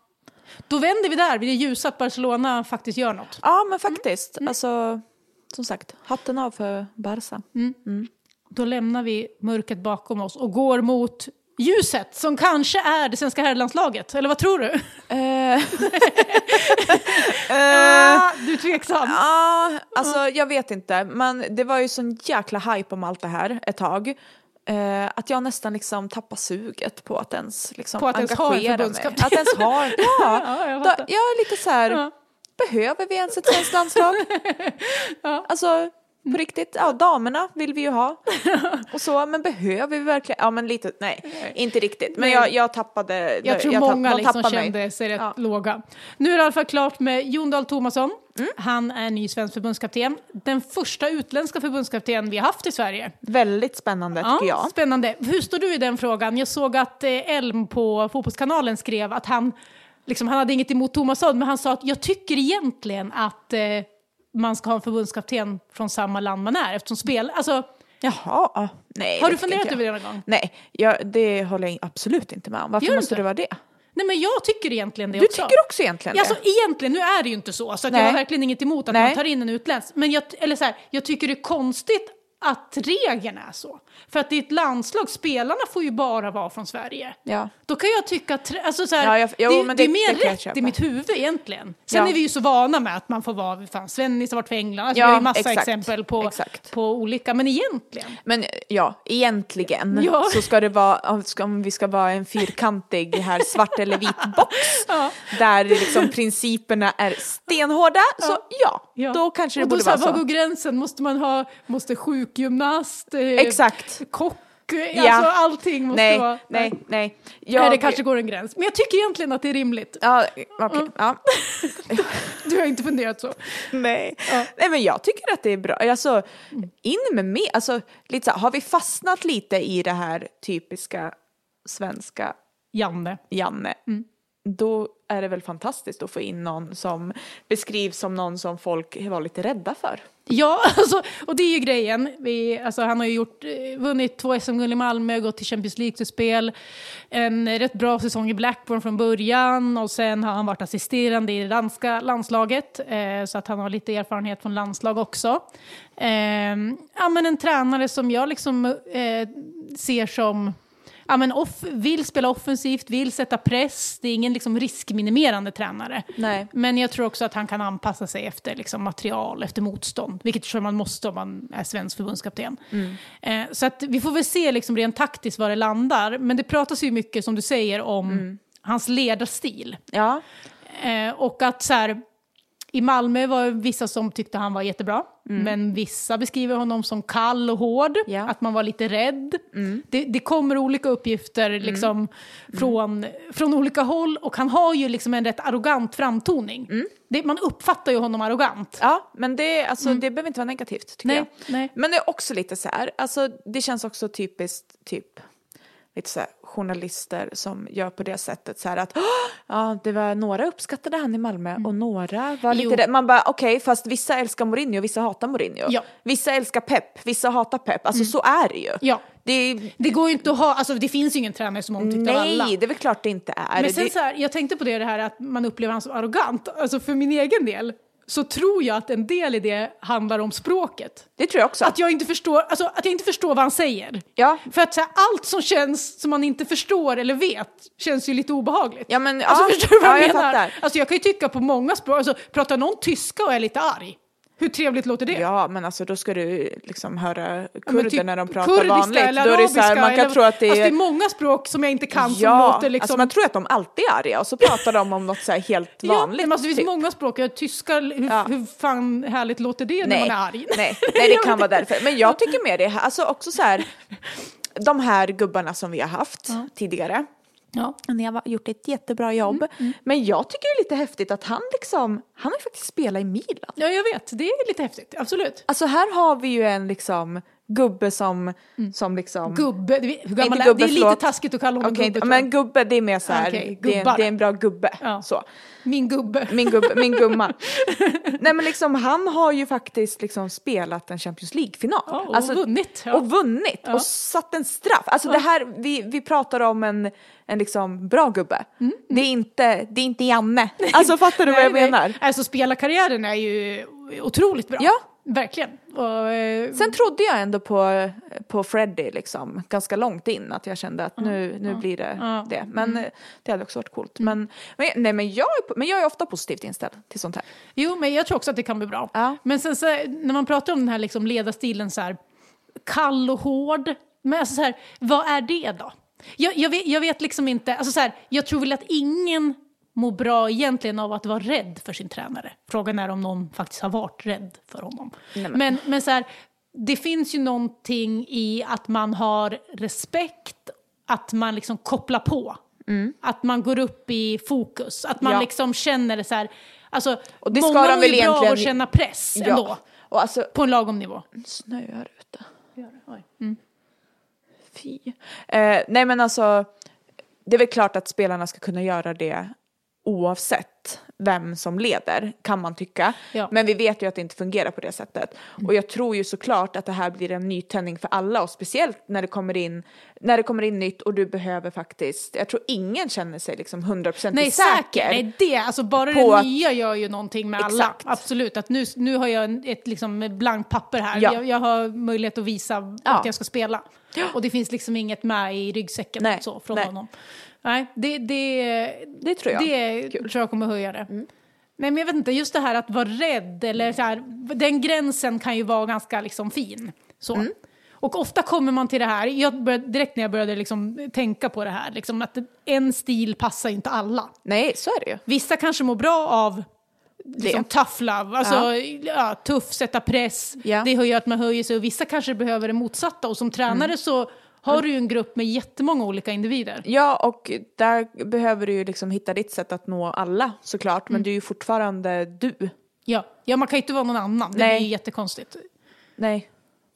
Då vänder vi där, vid det ljusa att Barcelona faktiskt gör något. Ja, men faktiskt. Mm. Alltså, som sagt, hatten av för Barca. Då lämnar vi mörkret bakom oss och går mot ljuset som kanske är det svenska herrlandslaget. Eller vad tror du? Eh, [laughs] [laughs] Ah, du är tveksam. Ja, alltså jag vet inte. Men det var ju sån jäkla hype om allt det här ett tag. Eh, att jag nästan liksom tappar suget på att ens liksom På att ens en engagera mig. Att ens ha, [laughs] ja. Ja, jag Då, jag är lite så här, Ja. behöver vi ens ett svenskt landslag? Alltså på riktigt, ja damerna vill vi ju ha. [laughs] Och så, men behöver vi verkligen? Ja men lite, nej, inte riktigt. Men Nej. jag, jag tappade, Jag tror tapp- många liksom mig. kände sig rätt Ja. låga. Nu är det i alla fall klart med Jon Dahl Tomasson. Mm. Han är ny svensk förbundskapten. Den första utländska förbundskapten vi har haft i Sverige. Väldigt spännande tycker jag. Spännande. Hur står du i den frågan? Jag såg att eh, Elm på Fotbollskanalen skrev att han, liksom, han hade inget emot Tomasson, men han sa att jag tycker egentligen att eh, man ska ha en förbundskapten från samma land man är. Eftersom spel, alltså, Jaha, ja, nej. har du funderat över det någon gång? Nej, jag, det håller jag absolut inte med om. Varför Gör du måste det vara det? Nej men jag tycker egentligen det Du också. tycker också egentligen Ja, det? alltså, egentligen, nu är det ju inte så, så jag har verkligen inget emot att Nej. man tar in en utländsk. Men jag, eller så här, jag tycker det är konstigt att regeln är så. För att i ett landslag, spelarna får ju bara vara från Sverige. Ja. Då kan jag tycka att, alltså så här, Ja, jag- jo, det, det, det- är mer det rätt i mitt huvud egentligen. Sen Ja. är vi ju så vana med att man får vara, fan Svennis har varit för England, alltså, Ja, vi har ju massa exakt. exempel på, Exakt. på olika, men egentligen. Men ja, egentligen Ja. så ska det vara, om vi ska vara en fyrkantig här svart eller vit box [laughs] där liksom principerna är stenhårda, så ja, då kanske det och då borde så här, vara Var så. går gränsen? Måste man ha, måste sjukgymnast, eh, Exakt. kock, eh, Ja. alltså allting måste Nej, vara... nej, nej. Nej, Jag, det kanske går en gräns. Men jag tycker egentligen att det är rimligt. Ja, okej. Ja. [laughs] Du har inte funderat så. Nej. Ja. Nej, men jag tycker att det är bra. Alltså, in med mer. Alltså, lite så här, har vi fastnat lite i det här typiska svenska Janne. Janne, då är det väl fantastiskt att få in någon som beskrivs som någon som folk var lite rädda för. Ja, [laughs] alltså, och det är ju grejen. Vi, alltså, han har ju gjort, eh, vunnit två SM-guld i Malmö, gått till Champions League-spel, en rätt bra säsong i Blackburn från början och sen har han varit assisterande i det danska landslaget, eh, så att han har lite erfarenhet från landslag också. Eh, ja, men en tränare som jag liksom eh, ser som ja, men off, vill spela offensivt, vill sätta press. Det är ingen liksom, riskminimerande tränare. Nej. Men jag tror också att han kan anpassa sig efter liksom, material, efter motstånd. Vilket tror man måste om man är svensk förbundskapten. Eh, så att vi får väl se liksom, rent taktiskt var det landar. Men det pratas ju mycket, som du säger, om hans ledarstil. Ja, Eh, och att så här, i Malmö var det vissa som tyckte han var jättebra. Men vissa beskriver honom som kall och hård. Ja. Att man var lite rädd. Det, det kommer olika uppgifter liksom, Från, från olika håll. Och han har ju liksom en rätt arrogant framtoning. Det, man uppfattar ju honom arrogant. ja men det, alltså, det behöver inte vara negativt tycker Nej, jag. nej. Men det är också lite så här, alltså, det känns också typiskt typ lite så här journalister som gör på det sättet så här att "Åh, ja, det var några uppskattade han i Malmö och några var lite det. Man bara okej, fast vissa älskar Mourinho, vissa hatar Mourinho. Ja. Vissa älskar Pep, vissa hatar Pep. Alltså så är det ju. Ja. Det Det går ju inte att ha, alltså det finns ju ingen tränare som omtyckt av alla. nej, det är väl klart det inte är. Men sen det, så här, jag tänkte på det, det här att man upplever honom som arrogant. Alltså för min egen del så tror jag att en del i det handlar om språket. det tror jag också. Att jag inte förstår, alltså, att jag inte förstår vad han säger. Ja. För att här, allt som känns som man inte förstår eller vet känns ju lite obehagligt. Ja, men, Alltså ja, förstår du vad ja, jag jag menar? fattar. Alltså jag kan ju tycka på många språk, alltså pratar någon tyska och är lite arg, hur trevligt låter det? Ja, men alltså då ska du liksom höra Ja, kurder typ när de pratar kurdiska vanligt. Eller Då är det så här, man kan eller, tro att det är... Alltså det är många språk som jag inte kan som ja, låter liksom... alltså man tror att de alltid är arga och så pratar de om något så här helt vanligt. Ja, men alltså, det finns typ. många språk, jag tyska, hur, Ja. hur fan härligt låter det när nej, man är arg? nej, nej, det [laughs] kan vara därför. Men jag tycker mer det, alltså också så här, de här gubbarna som vi har haft tidigare. Ja. Ni har gjort ett jättebra jobb. Mm, Men jag tycker det är lite häftigt att han liksom, han har ju faktiskt spelat i Milan. ja, jag vet, det är lite häftigt, absolut. Alltså här har vi ju en liksom gubbe som, Mm. som liksom... Gubbe, det- hur gammal gubbe, Det är lite taskigt att kalla honom Okej, gubbe. tror men gubbe det är mer så här, Okej, det, är, det är en bra gubbe. Ja. Så. Min gubbe. Min gubbe, min gumma. [laughs] Nej men liksom han har ju faktiskt liksom spelat en Champions League-final. Ja, och vunnit, ja. Och vunnit och satt en straff. Alltså det här, vi, vi pratar om en, en liksom bra gubbe. Det, är inte, det är inte Janne. [laughs] Alltså fattar du vad jag Nej, nej. menar? Alltså spelarkarriären är ju otroligt bra. Ja. Verkligen. Och, eh, Sen trodde jag ändå på, på Freddie liksom, ganska långt in att jag kände att nu, nu blir det det. Men eh, det hade också varit coolt. Men, men, nej, men, jag är, men jag är ofta positivt inställd till sånt här. Jo, men jag tror också att det kan bli bra. Ja. Men sen så, när man pratar om den här liksom ledarstilen så här, kall och hård, men alltså så här, vad är det då? Jag, jag, vet, jag vet liksom inte, alltså så här, jag tror väl att ingen mår bra egentligen av att vara rädd för sin tränare. Frågan är om någon faktiskt har varit rädd för honom. men- men, men så här, det finns ju någonting i att man har respekt, att man liksom kopplar på. Att man går upp i fokus, att man Mm. Ja. liksom känner det så här. Alltså, Och det ska många de mår väl ju bra av egentligen- att känna press ändå, Och alltså, på en lagom nivå. snöar ute. Oj. Fy. Eh, nej men alltså, det är väl klart att spelarna ska kunna göra det oavsett vem som leder, kan man tycka. Ja. Men vi vet ju att det inte fungerar på det sättet. Och jag tror ju såklart att det här blir en nytändning för alla och speciellt när det kommer in, när det kommer in nytt och du behöver faktiskt, jag tror ingen känner sig liksom 100% Nej, säker. säker. Nej, det, alltså bara det att- nya gör ju någonting med alla. Exakt. Absolut, att nu, nu har jag en, ett liksom blankt papper här. Ja. Jag, jag har möjlighet att visa Ja. att jag ska spela. Och det finns liksom inget med i ryggsäcken Nej, så, från nej. honom. Nej, det, det, Det tror jag. Det Kul. tror jag kommer höja det. Mm. Nej, men jag vet inte, just det här att vara rädd, eller så här, den gränsen kan ju vara ganska liksom fin. Så. Mm. Och ofta kommer man till det här, jag började, direkt när jag började liksom tänka på det här, liksom att en stil passar inte alla. Nej, så är det ju. Vissa kanske mår bra av liksom, tough love, alltså ja. tuff, sätta press, Ja. det gör att man höjer sig. Och vissa kanske behöver det motsatta. Och som tränare Mm. så har du ju en grupp med jättemånga olika individer. Ja, och där behöver du ju liksom hitta ditt sätt att nå alla såklart, Mm. men du är ju fortfarande du. Ja, ja man kan ju inte vara någon annan, det Nej. blir ju jättekonstigt. Nej.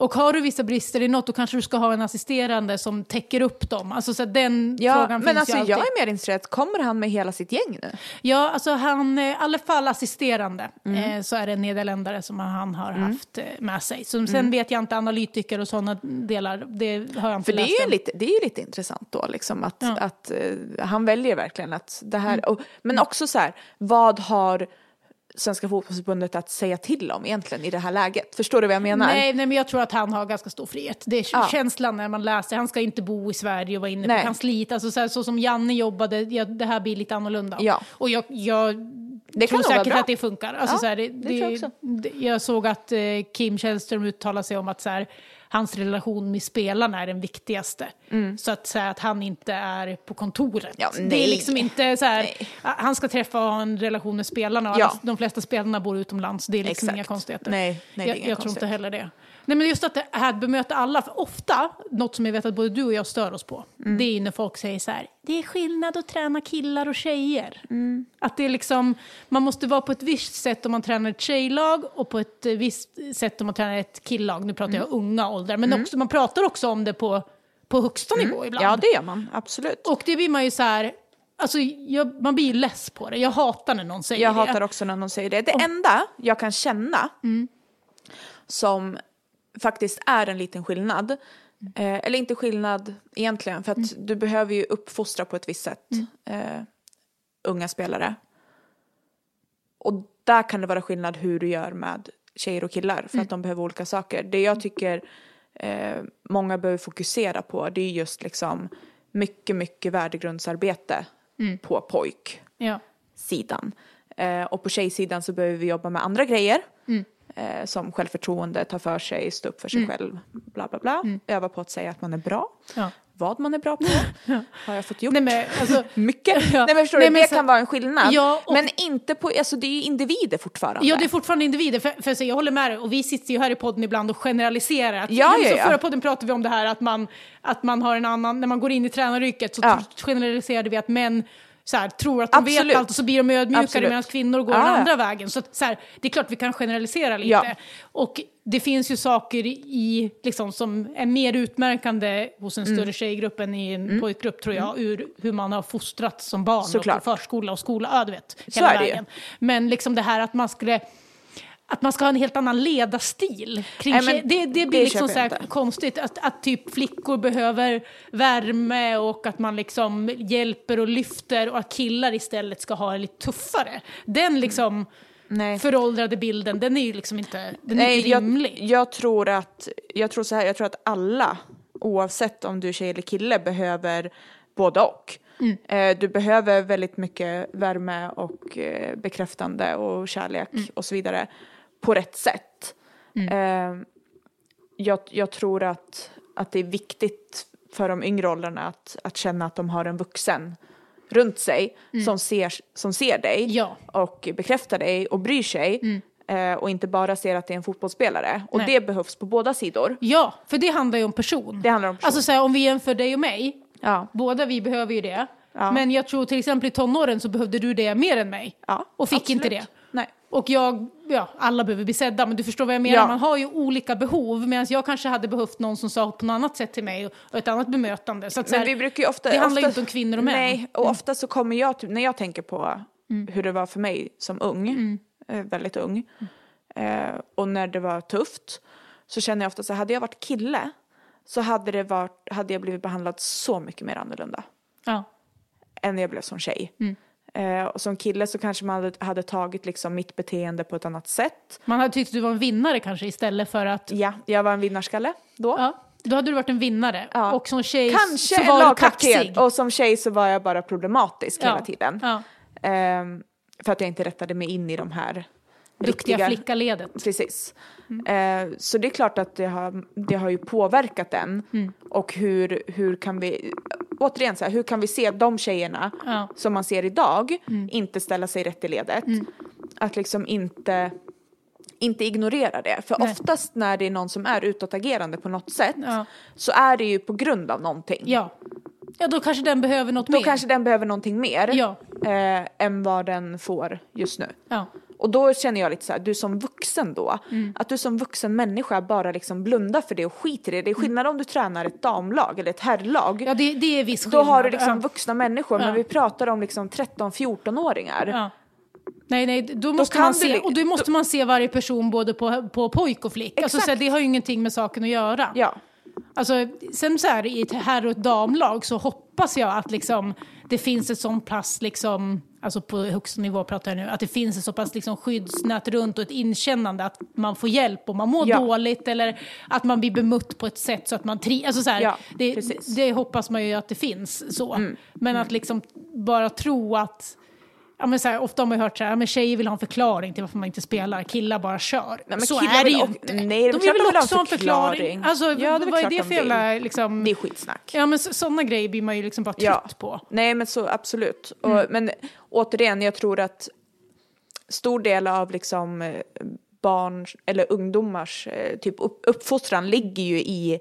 Och har du vissa brister i något, då kanske du ska ha en assisterande som täcker upp dem. Alltså, så den Ja, frågan men finns alltså ju alltid. jag är mer intresserad, kommer han med hela sitt gäng nu? Ja, alltså han, eh, i alla fall assisterande, Mm. eh, så är det en nederländare som han har haft eh, med sig. Så, sen vet jag inte analytiker och sådana delar, det har jag inte För det läst är, ju än. lite, det är ju lite intressant då, liksom, att, Ja. att eh, han väljer verkligen att det här, och, men också så här, vad har Svenska fotbollsförbundet att säga till om egentligen i det här läget? Förstår du vad jag menar? Nej, nej, men jag tror att han har ganska stor frihet. Det är Ja. känslan när man läser, han ska inte bo i Sverige och vara inne Nej. på kansliet. Alltså, så, här, så som Janne jobbade, ja, det här blir lite annorlunda. Ja. Och jag, jag Det tror säkert att det funkar. Alltså, Ja, så här, det, det tror jag det- jag såg att eh, Kim Källström uttalade sig om att så här, hans relation med spelarna är den viktigaste. Så att säga att han inte är på kontoret. Mm. Ja, det är liksom inte så här, Nej. han ska träffa och ha en relation med spelarna. Ja. alla- De flesta spelarna bor utomlands, det är liksom Exakt. inga konstigheter. Nej, nej, jag inga jag tror inte heller det. Nej, men just att det här bemöta alla, för ofta, något som jag vet att både du och jag stör oss på, Mm. det är när folk säger så här, det är skillnad att träna killar och tjejer. Mm. Att det är liksom, man måste vara på ett visst sätt om man tränar ett tjejlag och på ett eh, visst sätt om man tränar ett killag. Nu pratar jag Mm. unga åldrar, men också, man pratar också om det på, på högsta nivå ibland. Ja, det gör man. Absolut. Och det blir man ju så här, alltså jag, man blir ju less på det. Jag hatar när någon säger Jag det. hatar också när någon säger det. Det enda jag kan känna som faktiskt är en liten skillnad, eh, eller inte skillnad egentligen, för att du behöver ju uppfostra på ett visst sätt eh, unga spelare. Och där kan det vara skillnad hur du gör med tjejer och killar, för att de behöver olika saker. Det jag tycker eh, många behöver fokusera på, det är just liksom mycket, mycket värdegrundsarbete på pojk Ja. Eh, och på tjejsidan så behöver vi jobba med andra grejer. Eh, som självförtroende, ta för sig, stå upp för sig själv, bla bla bla. Öva på att säga att man är bra. Ja. Vad man är bra på [laughs] har jag fått gjort. Nej, men, alltså, [laughs] Mycket. [laughs] Ja. Nej, men förstår Nej, men det så- kan vara en skillnad. Och- Men inte på, alltså det är ju individer fortfarande. Ja, det är fortfarande individer. För, för så jag håller med dig. Och vi sitter ju här i podden ibland och generaliserar. Att, Ja, ja, så. Förra podden pratade vi om det här att man, att man har en annan, när man går in i tränaryrket så generaliserade vi att män så här, tror att de vet Absolut. allt och så blir de ödmjukare medan kvinnor går Ja, den andra vägen. Så, att, så här, det är klart vi kan generalisera lite. Ja. Och det finns ju saker i, liksom, som är mer utmärkande hos en Mm. större tjejgrupp än i en pojkgrupp tror jag, ur hur man har fostrats som barn och Såklart. på förskola och skola. Ja, du vet, hela vägen. Men liksom det här att man skulle att man ska ha en helt annan ledarstil. Kring Nej, men det, det blir det liksom så jag här konstigt att, att typ flickor behöver värme och att man liksom hjälper och lyfter och att killar istället ska ha det lite tuffare. Den liksom Nej. föråldrade bilden, den är ju liksom inte, den är Nej, inte jag, rimlig. jag tror att, jag tror så här, jag tror att alla, oavsett om du är tjej eller kille, behöver både och. Mm. Eh, du behöver väldigt mycket värme och eh, bekräftande och kärlek Mm. och så vidare på rätt sätt. Eh, jag, jag tror att, att det är viktigt för de yngre åldrarna att, att känna att de har en vuxen runt sig som, ser, som ser dig Mm. Ja. och bekräftar dig och bryr sig eh, och inte bara ser att det är en fotbollsspelare. Och Nej. det behövs på båda sidor. Ja, för det handlar ju om person. Det handlar om person. Alltså så här, om vi jämför dig och mig, Ja. båda vi behöver ju det. Ja. Men jag tror till exempel i tonåren så behövde du det mer än mig. Ja, och fick absolut. inte det. Och jag, ja, alla behöver bli sedda, men du förstår vad jag menar. Ja. Man har ju olika behov, medan jag kanske hade behövt någon som sa på något annat sätt till mig och ett annat bemötande. Så så här, vi brukar ju ofta, det handlar ju ofta, inte om kvinnor och män. Mm. Nej, och ofta så kommer jag, typ, när jag tänker på hur det var för mig som ung, Mm. eh, väldigt ung, eh, och när det var tufft, så känner jag ofta så här, hade jag varit kille så hade, det varit, hade jag blivit behandlad så mycket mer annorlunda Ja. än när jag blev som tjej. Eh, och som kille så kanske man hade, hade tagit liksom mitt beteende på ett annat sätt. Man hade tyckt att du var en vinnare kanske istället för att... Ja, jag var en vinnarskalle då. Ja, då hade du varit en vinnare. Ja. Och som tjej Kanske så var du kaxig. och som tjej så var jag bara problematisk hela Ja. tiden. Ja. Ehm, för att jag inte rättade mig in i de här Duktiga riktiga... flickaledet. Precis. Ehm, så det är klart att det har, det har ju påverkat den. Mm. Och hur, hur kan vi, återigen så här, hur kan vi se de tjejerna Ja. Mm. som man ser idag inte ställa sig rätt i ledet? Att liksom inte, inte ignorera det. För Nej. oftast när det är någon som är utåtagerande på något sätt Ja. så är det ju på grund av någonting. Ja. ja, då kanske den behöver något Då mer. kanske den behöver någonting mer Ja. eh, än vad den får just nu. Ja. Och då känner jag lite så här, du som vuxen då, Mm. att du som vuxen människa bara liksom blundar för det och skiter i det. Det är skillnad om du tränar ett damlag eller ett herrlag. ja, det, det är viss Då skillnad. har du liksom vuxna människor, Ja. men vi pratar om liksom 13-14-åringar. Ja. Nej, nej, då måste kan man se, och då måste man se varje person både på, på pojk och flick. Alltså, Exakt. så här, det har ju ingenting med saken att göra. Ja. Alltså, sen så här, i ett herr och ett damlag så hoppas jag att liksom, det finns ett sånt pass, liksom, alltså på högsta nivå pratar jag nu, att det finns ett så pass liksom, skyddsnät runt och ett inkännande att man får hjälp om man mår Ja. dåligt eller att man blir bemött på ett sätt så att man trivs. Alltså, så här, Ja, det, det hoppas man ju att det finns så. Mm. Men att liksom bara tro att Ja, men så här, ofta har man hört så här, ja, men tjejer vill ha en förklaring till varför man inte spelar, killar bara kör. men så är det ju inte. nej, det är de vill också ha en förklaring. förklaring. Alltså, Ja, det är vad är det de för jävla... Liksom... Det är skitsnack. Ja, men sådana grejer blir man ju liksom bara trött Ja. på. Nej men så absolut. Mm. Och, men återigen, jag tror att stor del av liksom eh, barns eller ungdomars eh, typ upp, uppfostran ligger ju i,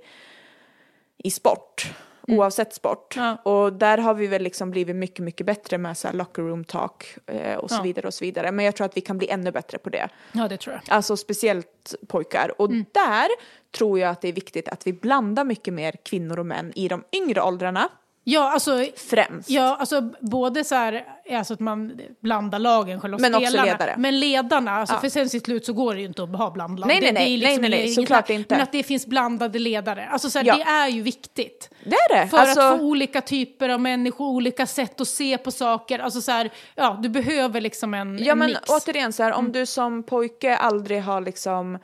i sport. Oavsett sport. Ja. Och där har vi väl liksom blivit mycket, mycket bättre med så här locker room talk eh, och så Ja. vidare och så vidare. Men jag tror att vi kan bli ännu bättre på det. Ja, det tror jag. Alltså speciellt pojkar. Och Mm. där tror jag att det är viktigt att vi blandar mycket mer kvinnor och män i de yngre åldrarna Ja, alltså, främst. ja, alltså både så här, alltså att man blandar lagen själva Men också spelarna. ledare. Men ledarna, alltså Ja. för sen till slut så går det ju inte att ha blandlag. Nej, nej, Det- det är nej, liksom nej, nej, nej, såklart inte. Men att det finns blandade ledare, alltså så här, Ja. det är ju viktigt. Det är det. För alltså, att få olika typer av människor, olika sätt att se på saker. Alltså så här, ja, du behöver liksom en, Ja en men mix. återigen så här, Mm. om du som pojke aldrig har liksom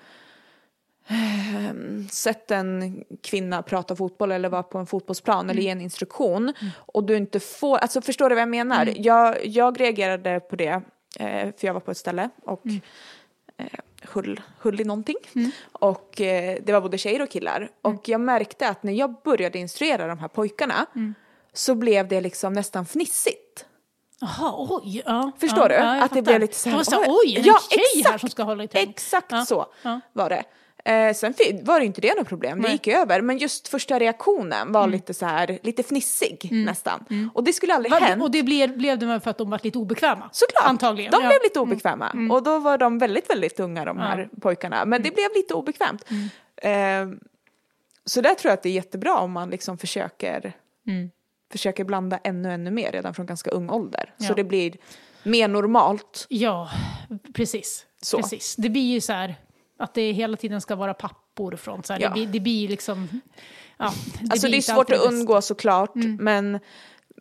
sett en kvinna prata fotboll eller vara på en fotbollsplan Mm. eller ge en instruktion och du inte får, alltså förstår du vad jag menar? Jag, jag reagerade på det eh, för jag var på ett ställe och eh, höll, höll i någonting och eh, det var både tjejer och killar och jag märkte att när jag började instruera de här pojkarna så blev det liksom nästan fnissigt. Jaha, oj. Ja, Förstår ja, du? Ja, att det fattar. blev lite så här, Det här, oj. oj, en Ja, tjej här exakt. som ska hålla i tempo. Exakt så var det. Eh, sen var det inte det något problem, det Nej. gick över. Men just första reaktionen var lite så här, lite fnissig nästan. Och det skulle aldrig Va- hänt. Och det blev, blev det för att de var lite obekväma? Såklart, Antagligen. de ja. Mm. blev lite obekväma. Och då var de väldigt, väldigt unga de här pojkarna. Men det blev lite obekvämt. Mm. Eh, så där tror jag att det är jättebra om man liksom försöker, Mm. försöker blanda ännu, ännu mer redan från ganska ung ålder. Ja. Så det blir mer normalt. Ja, precis. Så. precis. Det blir ju så här att det hela tiden ska vara pappor från så här. Ja. Det, det blir liksom... Ja, det Alltså blir det är svårt att. Mm. undgå såklart, men,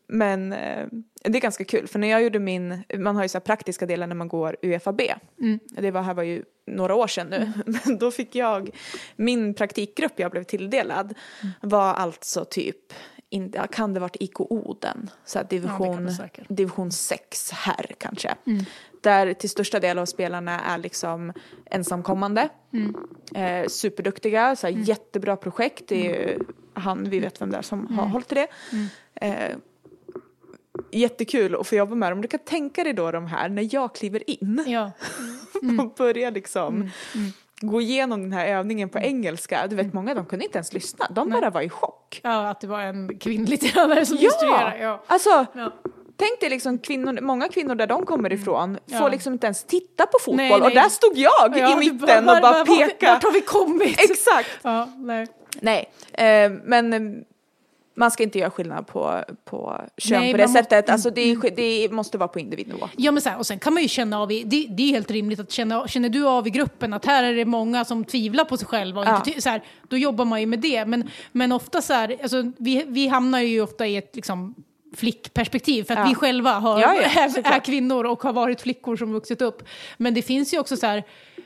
men eh, det är ganska kul. För när jag gjorde min, man har ju så praktiska delar när man går UFAB. Mm. Det var, här var ju några år sedan nu. [laughs] Men då fick jag, min praktikgrupp jag blev tilldelad Mm. var alltså typ, in, ja, kan det varit IKO den? Så Ja, division, division 6 här kanske. Mm. Där till största del av spelarna är liksom ensamkommande. Mm. Eh, superduktiga, så här, jättebra projekt. Det är ju han, vi vet vem det är som Mm. har hållit i det. Eh, jättekul att få jobba med dem. Du kan tänka dig då de här när jag kliver in Ja, [laughs] och börjar liksom Mm. gå igenom den här övningen på engelska. Du vet många de kunde inte ens lyssna, de bara var i chock. ja, att det var en kvinnlig tränare som instruerade. Ja. Alltså Ja. Tänk dig liksom kvinnor, många kvinnor där de kommer ifrån Ja. får liksom inte ens titta på fotboll Nej, nej. och där stod jag Ja, i mitten bara, och bara pekade. Vart har vi kommit? Exakt! Ja, nej. Nej, eh, men eh, man ska inte göra skillnad på, på kön Nej, på det man må- sättet. Alltså det, är sk- det måste vara på individnivå. Ja, men så här, och sen kan man ju känna av, i, det, det är helt rimligt att känna, känner du av i gruppen att här är det många som tvivlar på sig själva, och Ja. inte, så här, då jobbar man ju med det. Men, men ofta så här, alltså, vi, vi hamnar ju ofta i ett liksom, flickperspektiv för att Ja. vi själva har, Ja, ja, [laughs] är, kvinnor och har varit flickor som vuxit upp. Men det finns ju också så här,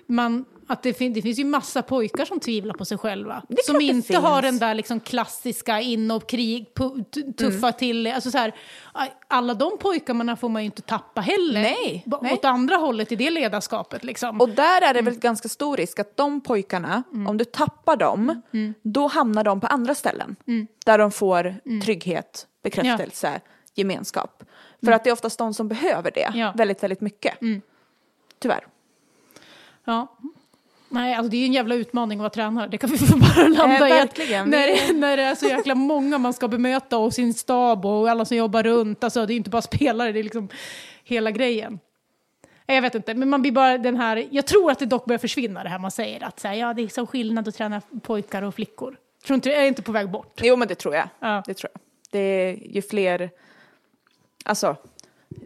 man, att det, fin, det finns ju massa pojkar som tvivlar på sig själva. Som inte har finns. den där liksom klassiska in och krig, t- tuffa Mm. till. Alltså så här, alla de pojkarna får man ju inte tappa heller. Nej, B- nej. Åt andra hållet i det ledarskapet liksom. Och där är det Mm. väl ganska stor risk att de pojkarna, om du tappar dem, Mm. då hamnar de på andra ställen. Där de får trygghet, bekräftelse, gemenskap. För att det är oftast de som behöver det Mm. Ja. Mm. väldigt, väldigt mycket. Tyvärr. Ja. Nej, alltså det är ju en jävla utmaning att vara tränare. Det kan vi [laughs] få bara landa Eh, i. verkligen. Att när, det- [laughs] när det är så jäkla många man ska bemöta och sin stab och alla som jobbar runt. Alltså det är inte bara [laughs] spelare, det är liksom hela grejen. Jag vet inte, men man blir bara den här... Jag tror att det dock börjar försvinna det här man säger att så här, ja, det är så skillnad att träna pojkar och flickor. Tror inte, är det inte på väg bort? Jo men det tror jag. Ja. Det tror jag. Det är ju fler, alltså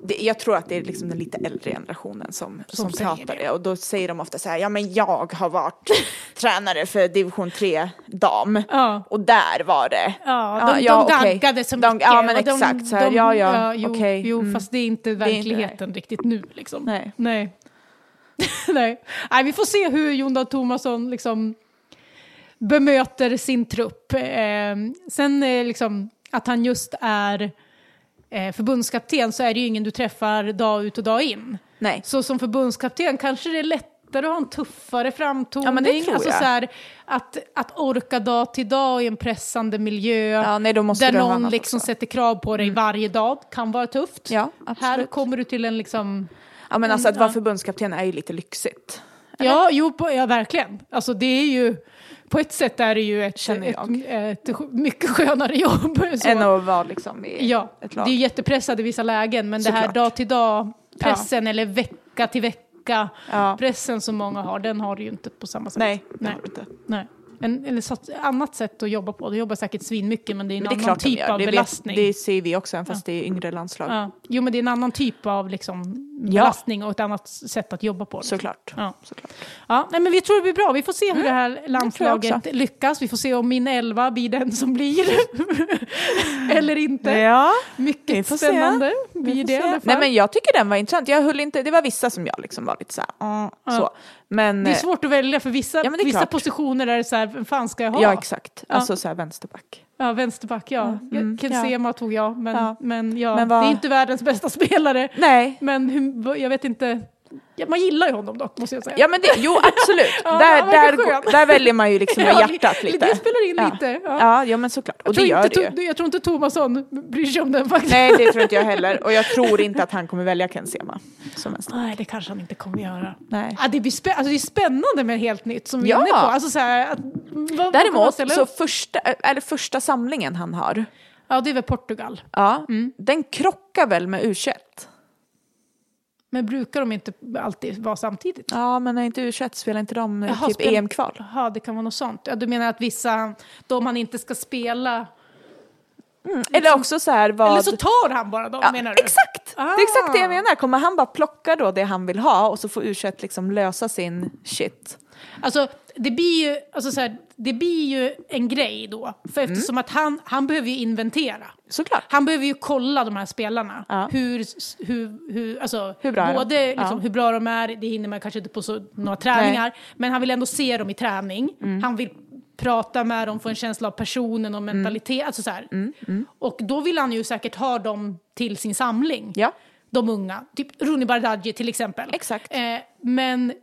det, jag tror att det är liksom den lite äldre generationen som, som, säger pratar det. Och då säger de ofta så här, ja men jag har varit [laughs] tränare för division 3 dam. Ja. Och där var det. Ja, de, ja, de okej. gaggade så De- mycket. ja, men och de- exakt, så här, de- ja, ja, jo, okej, jo mm. fast det är inte är inte- verkligheten riktigt nu. Liksom. Nej. Nej. [laughs] Nej. Nej, vi får se hur Jon Dahl Tomasson liksom bemöter sin trupp. Eh, sen eh, liksom, att han just är eh, förbundskapten så är det ju ingen du träffar dag ut och dag in. Nej. Så som förbundskapten kanske det är lättare att ha en tuffare framtoning. Ja, men det tror alltså, jag. Så här, att, att orka dag till dag i en pressande miljö. Ja, nej, där någon liksom också. sätter krav på dig varje dag. Kan vara tufft. Ja. Här kommer du till en liksom... Ja men alltså att Ja. vara förbundskapten är ju lite lyxigt. Ja, jo, på, ja, verkligen. Alltså det är ju... på ett sätt är det ju ett, ett, ett, mycket skönare [laughs] jobb. Så. Än att vara liksom i Ja, ett det lag. är ju jättepressat i vissa lägen, men det här Såklart. dag till dag pressen eller vecka till vecka Ja. som många har, den har du ju inte på samma sätt. Nej, det Nej. har du inte. Nej. En, eller så, annat sätt att jobba på. Du jobbar säkert svin mycket men det är en Men det är annan de typ av det, belastning. Vet, det ser vi också, även fast det är yngre landslag. ja. Jo men det är en annan typ av liksom, Ja. Belastning och ett annat sätt att jobba på. Såklart. Ja. Såklart. Ja, nej, men vi tror det blir bra. Vi får se hur det här Mm, tror jag landslaget lyckas. Vi får se om min elva blir den som blir. [laughs] Eller inte. Ja, Mycket se. spännande vi blir det se. Nej men jag tycker den var intressant. Jag höll inte, det var vissa som jag liksom var lite så här, mm, så. Men, Det är svårt att välja för vissa, Ja, det vissa klart. positioner är det så här, vem fan ska jag ha? Ja exakt, Ja. alltså så här vänsterback. Ja, vänsterback, ja. Mm, Ken Sema tog jag, men, Ja. men, ja, Men vad- det är inte världens bästa [laughs] spelare. Nej, Men jag vet inte, ja, man gillar ju honom dock måste jag säga. ja men det, jo absolut. [laughs] Ja, där, där, går- där väljer man ju liksom [laughs] med hjärtat li- lite. Det spelar in lite. Ja. Ja, ja men såklart. Och Jag, det gör inte, det ju. Jag tror inte Tomasson bryr sig om den faktiskt. Nej det tror inte jag heller. Och jag tror inte att han kommer välja Ken Sema som vänsterback. Nej, det kanske han inte kommer göra. Nej. Ja, det, blir spä- alltså, det är spännande med helt nytt som vi Ja. är inne på. Alltså, så här, att, vad, vad Däremot ställa så första, eller första samlingen han har, Ja, det är väl Portugal. ja, Mm. den krockar väl med U21? Men brukar de inte alltid vara samtidigt? Ja men är inte U21 spelar inte de Jaha, typ spel- EM-kval? Jaha, det kan vara något sånt. Ja, du menar att vissa, de han inte ska spela, Eller också så här vad... eller så tar han bara dem ja, menar du? Exakt! Det är exakt det jag Ah. menar. Kommer han bara plocka då det han vill ha och så får U21 liksom lösa sin shit? Alltså, det blir ju, alltså så här, det blir ju en grej då. För Mm. eftersom att han, han behöver ju inventera. Såklart. Han behöver ju kolla de här spelarna. Ja. Hur, hur, hur, alltså, Hur bra är de? både liksom, Ja. hur bra de är, det hinner man kanske inte på så, några träningar. Men han vill ändå se dem i träning. Mm. Han vill prata med dem, få en känsla av personen och Mm. mentalitet. Alltså så här. Och då vill han ju säkert ha dem till sin samling. Ja. De unga. Typ Rooney Bardghji till exempel. Exakt. Eh, men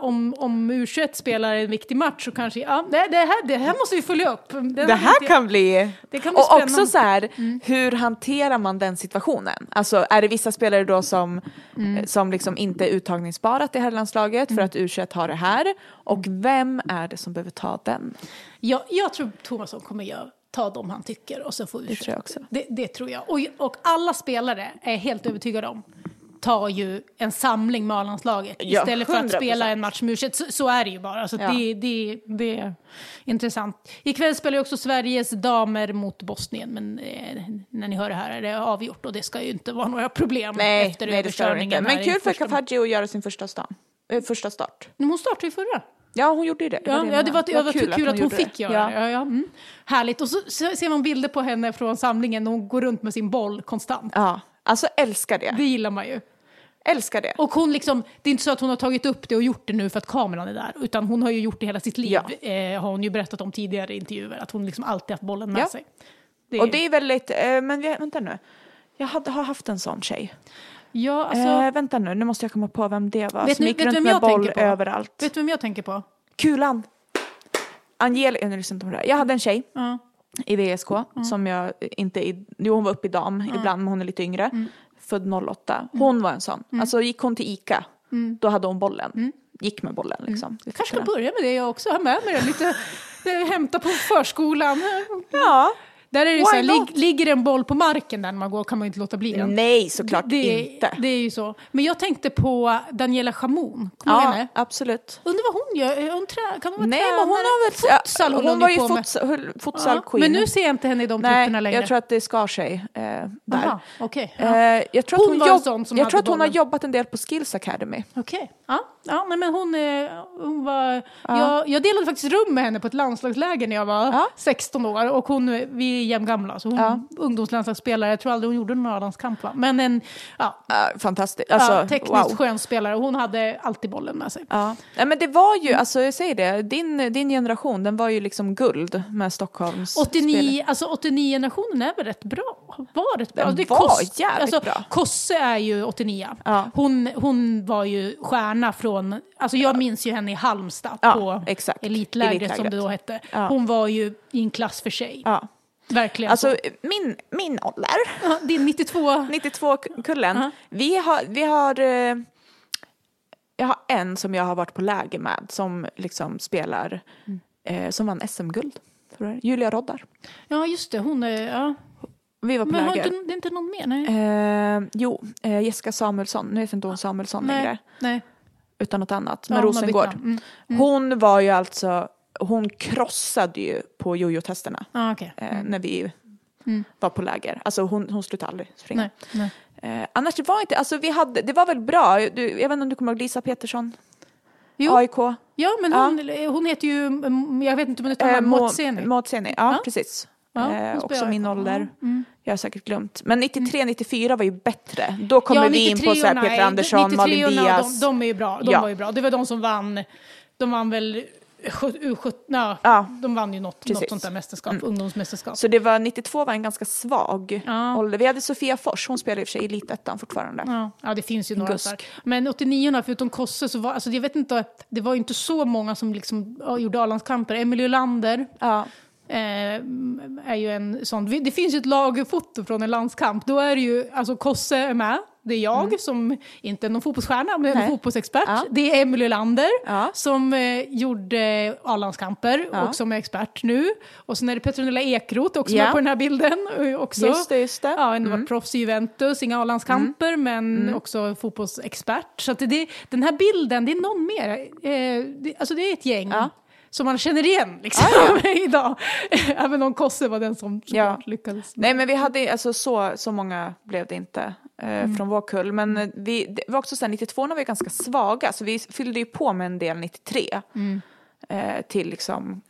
om, om U21 spelar en viktig match så kanske, ja, det, det, här, det här måste vi följa upp. Den Det här inte- kan bli... Det kan bli och också spännande. så här, hur hanterar man den situationen? Alltså är det vissa spelare då som, Mm. som liksom inte är uttagningsbara till herrlandslaget för att U21 har det här? Och vem är det som behöver ta den? Jag, jag tror Thomasson kommer göra, ta dem han tycker och så får Det tror jag också. Det, det tror jag. Och, och alla spelare är helt övertygade om tar ju en samling med A-landslaget Ja, istället för att 100%. spela en match med så, så är det ju bara. Så Ja. det, det, det är intressant. Ikväll spelar ju också Sveriges damer mot Bosnien men eh, när ni hör det här är det avgjort och det ska ju inte vara några problem Nej, efter nej överkörningen. Men kul för Kafaji att göra sin första, stan, eh, första start. Men Hon startade ju förra. Ja, hon gjorde ju det. Ja, det var, det var kul, att hon gjorde fick det. göra det. Ja, ja. Mm. Härligt. Och så så ser man bilder på henne från samlingen när hon går runt med sin boll konstant. Ja, alltså älskar det. Det gillar man ju. Älskar det. Och hon liksom, det är inte så att hon har tagit upp det och gjort det nu för att kameran är där, utan hon har ju gjort det hela sitt liv, Ja. eh, har hon ju berättat om tidigare intervjuer, att hon liksom alltid haft bollen med Ja. sig. Det Och det är väldigt, eh, men vi- vänta nu. Jag hade, har haft en sån tjej. ja, alltså, eh, vänta nu, nu måste jag komma på vem det var. Vet som ni- gick vet runt vem med jag boll tänker på? överallt. vet du vem jag tänker på? Kulan. Angelica, nu lyssnar inte på det här. Jag hade en tjej Ja. i VSK som jag inte, jo hon var uppe i dam ibland men hon är lite yngre. Mm. Född 08. Hon var en sån. Alltså gick hon till ICA, då hade hon bollen. Gick med bollen liksom. Mm. Kanske ska börja med det jag också, ha med mig den lite, det hämta på förskolan. Ja. Där är det Why så här, lig, ligger en boll på marken där när man går kan man inte låta bli den. Nej, såklart det, inte. Det är ju så. Men jag tänkte på Daniela Chamon, kommer ja, henne? absolut. Undrar vad hon gör? Hon trä, kan hon vara Nej, tränare? men hon har väl... Futsal ja, håller hon var ju futsal, futsal Ja. Men nu ser jag inte henne i de trupperna Nej, längre. jag tror att det skar sig eh, där. Aha, okej. Ja. Eh, jag tror att Hon hon, jobb, jag tror att hon har jobbat en del på Skills Academy. Okej. Ja, ja nej, men hon, eh, hon var... Jag, jag delade faktiskt rum med henne på ett landslagsläger när jag var Ja. 16 år. Och hon, vi är jämngamla, så hon Ja. ungdomslandslagsspelare. Jag tror aldrig hon gjorde någon A-landskamp. va? Men en ja, Uh, fantastiskt. Alltså, ja, tekniskt wow. skön spelare. Hon hade alltid bollen med sig. Ja. Nej, men det var ju, alltså jag säger det, din, din generation den var ju liksom guld med Stockholms 89, alltså 89-generationen är väl rätt bra? Var rätt bra. Den Det är var Koss- jävligt alltså, bra. Kosse är ju 89. Ja. Hon, hon var ju stjärna från, alltså jag minns ju henne i Halmstad Ja, på exakt. elitlägret, som Elitlägret. det då hette. Ja. Hon var ju i en klass för sig. Ja. Verkligen Alltså så. min, min ålder, Ja, Din 92, 92-kullen, Ja. vi har, vi har eh, jag har en som jag har varit på läger med som liksom spelar eh, som vann SM-guld. Julia Roddar. Ja, just det. Hon är... Ja. Vi var på Men har läger. inte, det är inte någon mer? Nej. Eh, jo, eh, Jessica Samuelsson, nu heter inte hon Samuelsson nej. längre, nej. Utan något annat, Ja, har bytt Rosengård. namn. Mm. Hon var ju alltså, hon krossade ju på jojo-testerna Ah, okej. eh, när vi var på läger. Alltså hon, hon slutade aldrig springa. Nej, nej. Eh, annars det var inte, alltså vi hade, det var väl bra, du, jag vet inte om du kommer ihåg Lisa Petersson? Jo. AIK? Ja, men hon, hon heter ju... mm, Jag vet inte om det Eh, är Maud- Maud Seni. Maud Seni, ja, Ja. precis. Ja, eh, också min ålder. Ja, mm. Jag har säkert glömt. Men 93-94 var ju bättre. Då kommer vi in på så här 93-orna Peter Andersson, Malin 93-orna, Diaz. De, de är ju bra. De Ja. var ju bra. Det var de som vann. De vann väl U17, ja, Ja. de vann ju något, något. Mm. sånt där mästerskap, ungdomsmästerskap. Så det var 92 var en ganska svag Ja. ålder. Vi hade Sofia Fors, hon spelar i och för sig i Elitettan fortfarande. Ja, ja, det finns ju några Gusk. där. Men 89 förutom Kosse så var, alltså jag vet inte, det var ju inte så många som liksom ja, gjorde A-landskamper. Emily Olander Ja. Eh, är ju en sån, det finns ju ett lagerfoto från en landskamp. Då är det ju, alltså Kosse är med, det är jag som inte är någon fotbollsstjärna, men en fotbollsexpert. Ja. Det är Emily Olander Ja. som eh, gjorde A-landskamper Ja. och som är expert nu. Och sen är det Petronella Ekroth också med på den här bilden. eh, Också. Just det, just det. Ja, ändå varit proffs i Juventus, inga A-landskamper, men också fotbollsexpert. Så det, den här bilden, det är någon mer. Eh, det, alltså det är ett gäng. Som man känner igen liksom, [laughs] idag. [laughs] Även om Kosse var den som Ja. lyckades. Nej men vi hade, alltså så, så många blev det inte eh, från vår kull. Men eh, vi, det var också så här, 92 var vi ganska svaga så vi fyllde ju på med en del 93. Eh, till liksom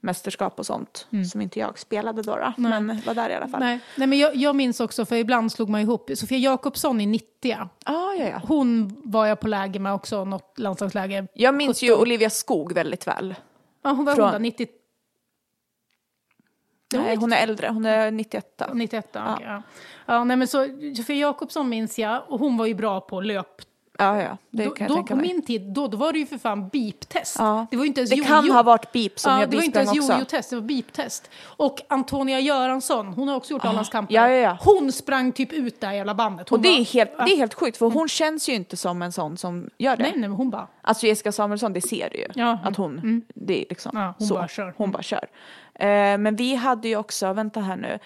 mästerskap och sånt. Som inte jag spelade då, då men var där i alla fall. Nej, nej, men jag, jag minns också, för ibland slog man ihop, Sofia Jakobsson i 90 Ah, ja, ja. Hon var jag på läger med också, något landslagsläger. Jag minns ju Olivia Skog väldigt väl. Ja, hon var Från- hon då, 90, Det var Nej, hon är äldre, hon är 91. 91, ja. okej, ja. ja nej, men så, Sofia Jakobsson minns jag, och hon var ju bra på löp. Ja, ja, det Då, kan jag då, tänka på mig. min tid, då, då var det ju för fan beep-test. Ja. Det var inte ens Det jojo. kan ha varit beep som ja, jag det var inte ens jojo-test, det var beep-test. Och Antonia Göransson, hon har också gjort A-landskamper. Ja, ja, ja. Hon sprang typ ut det här jävla bandet. Hon Och det är, bara- helt, det är helt sjukt för hon känns ju inte som en sån som gör det. Nej, nej, men hon bara... Alltså Jessica Samuelsson, det ser du ju. Ja, mm. Att hon, det är liksom Ja, hon så. bara kör. Hon bara kör. Eh, men vi hade ju också, vänta här nu,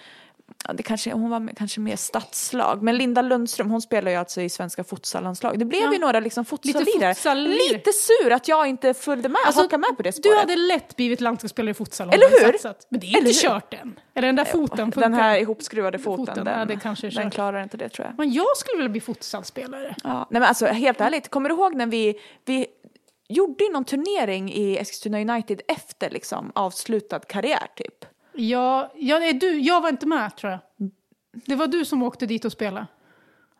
ja, det kanske, hon var kanske mer stadslag. Men Linda Lundström, hon spelar ju alltså i svenska futsallandslag. Det blev Ja. ju några liksom futsal- Lite sur att jag inte följde med, Alltså, hakade med på det Du spåret. hade lätt blivit landslagsspelare i futsal Eller du hur? satsat. Men det är inte kört än. Eller den där foten funkar. Den här ihopskruvade foten, Foten, den, ja, det kanske är den klarar inte det tror jag. Men jag skulle vilja bli futsalspelare. Ja, nej men alltså helt ärligt, kommer du ihåg när vi, vi gjorde ju någon turnering i Eskilstuna United efter liksom avslutad karriär typ? Jag, jag, nej, du, jag var inte med tror jag. Det var du som åkte dit och spelade.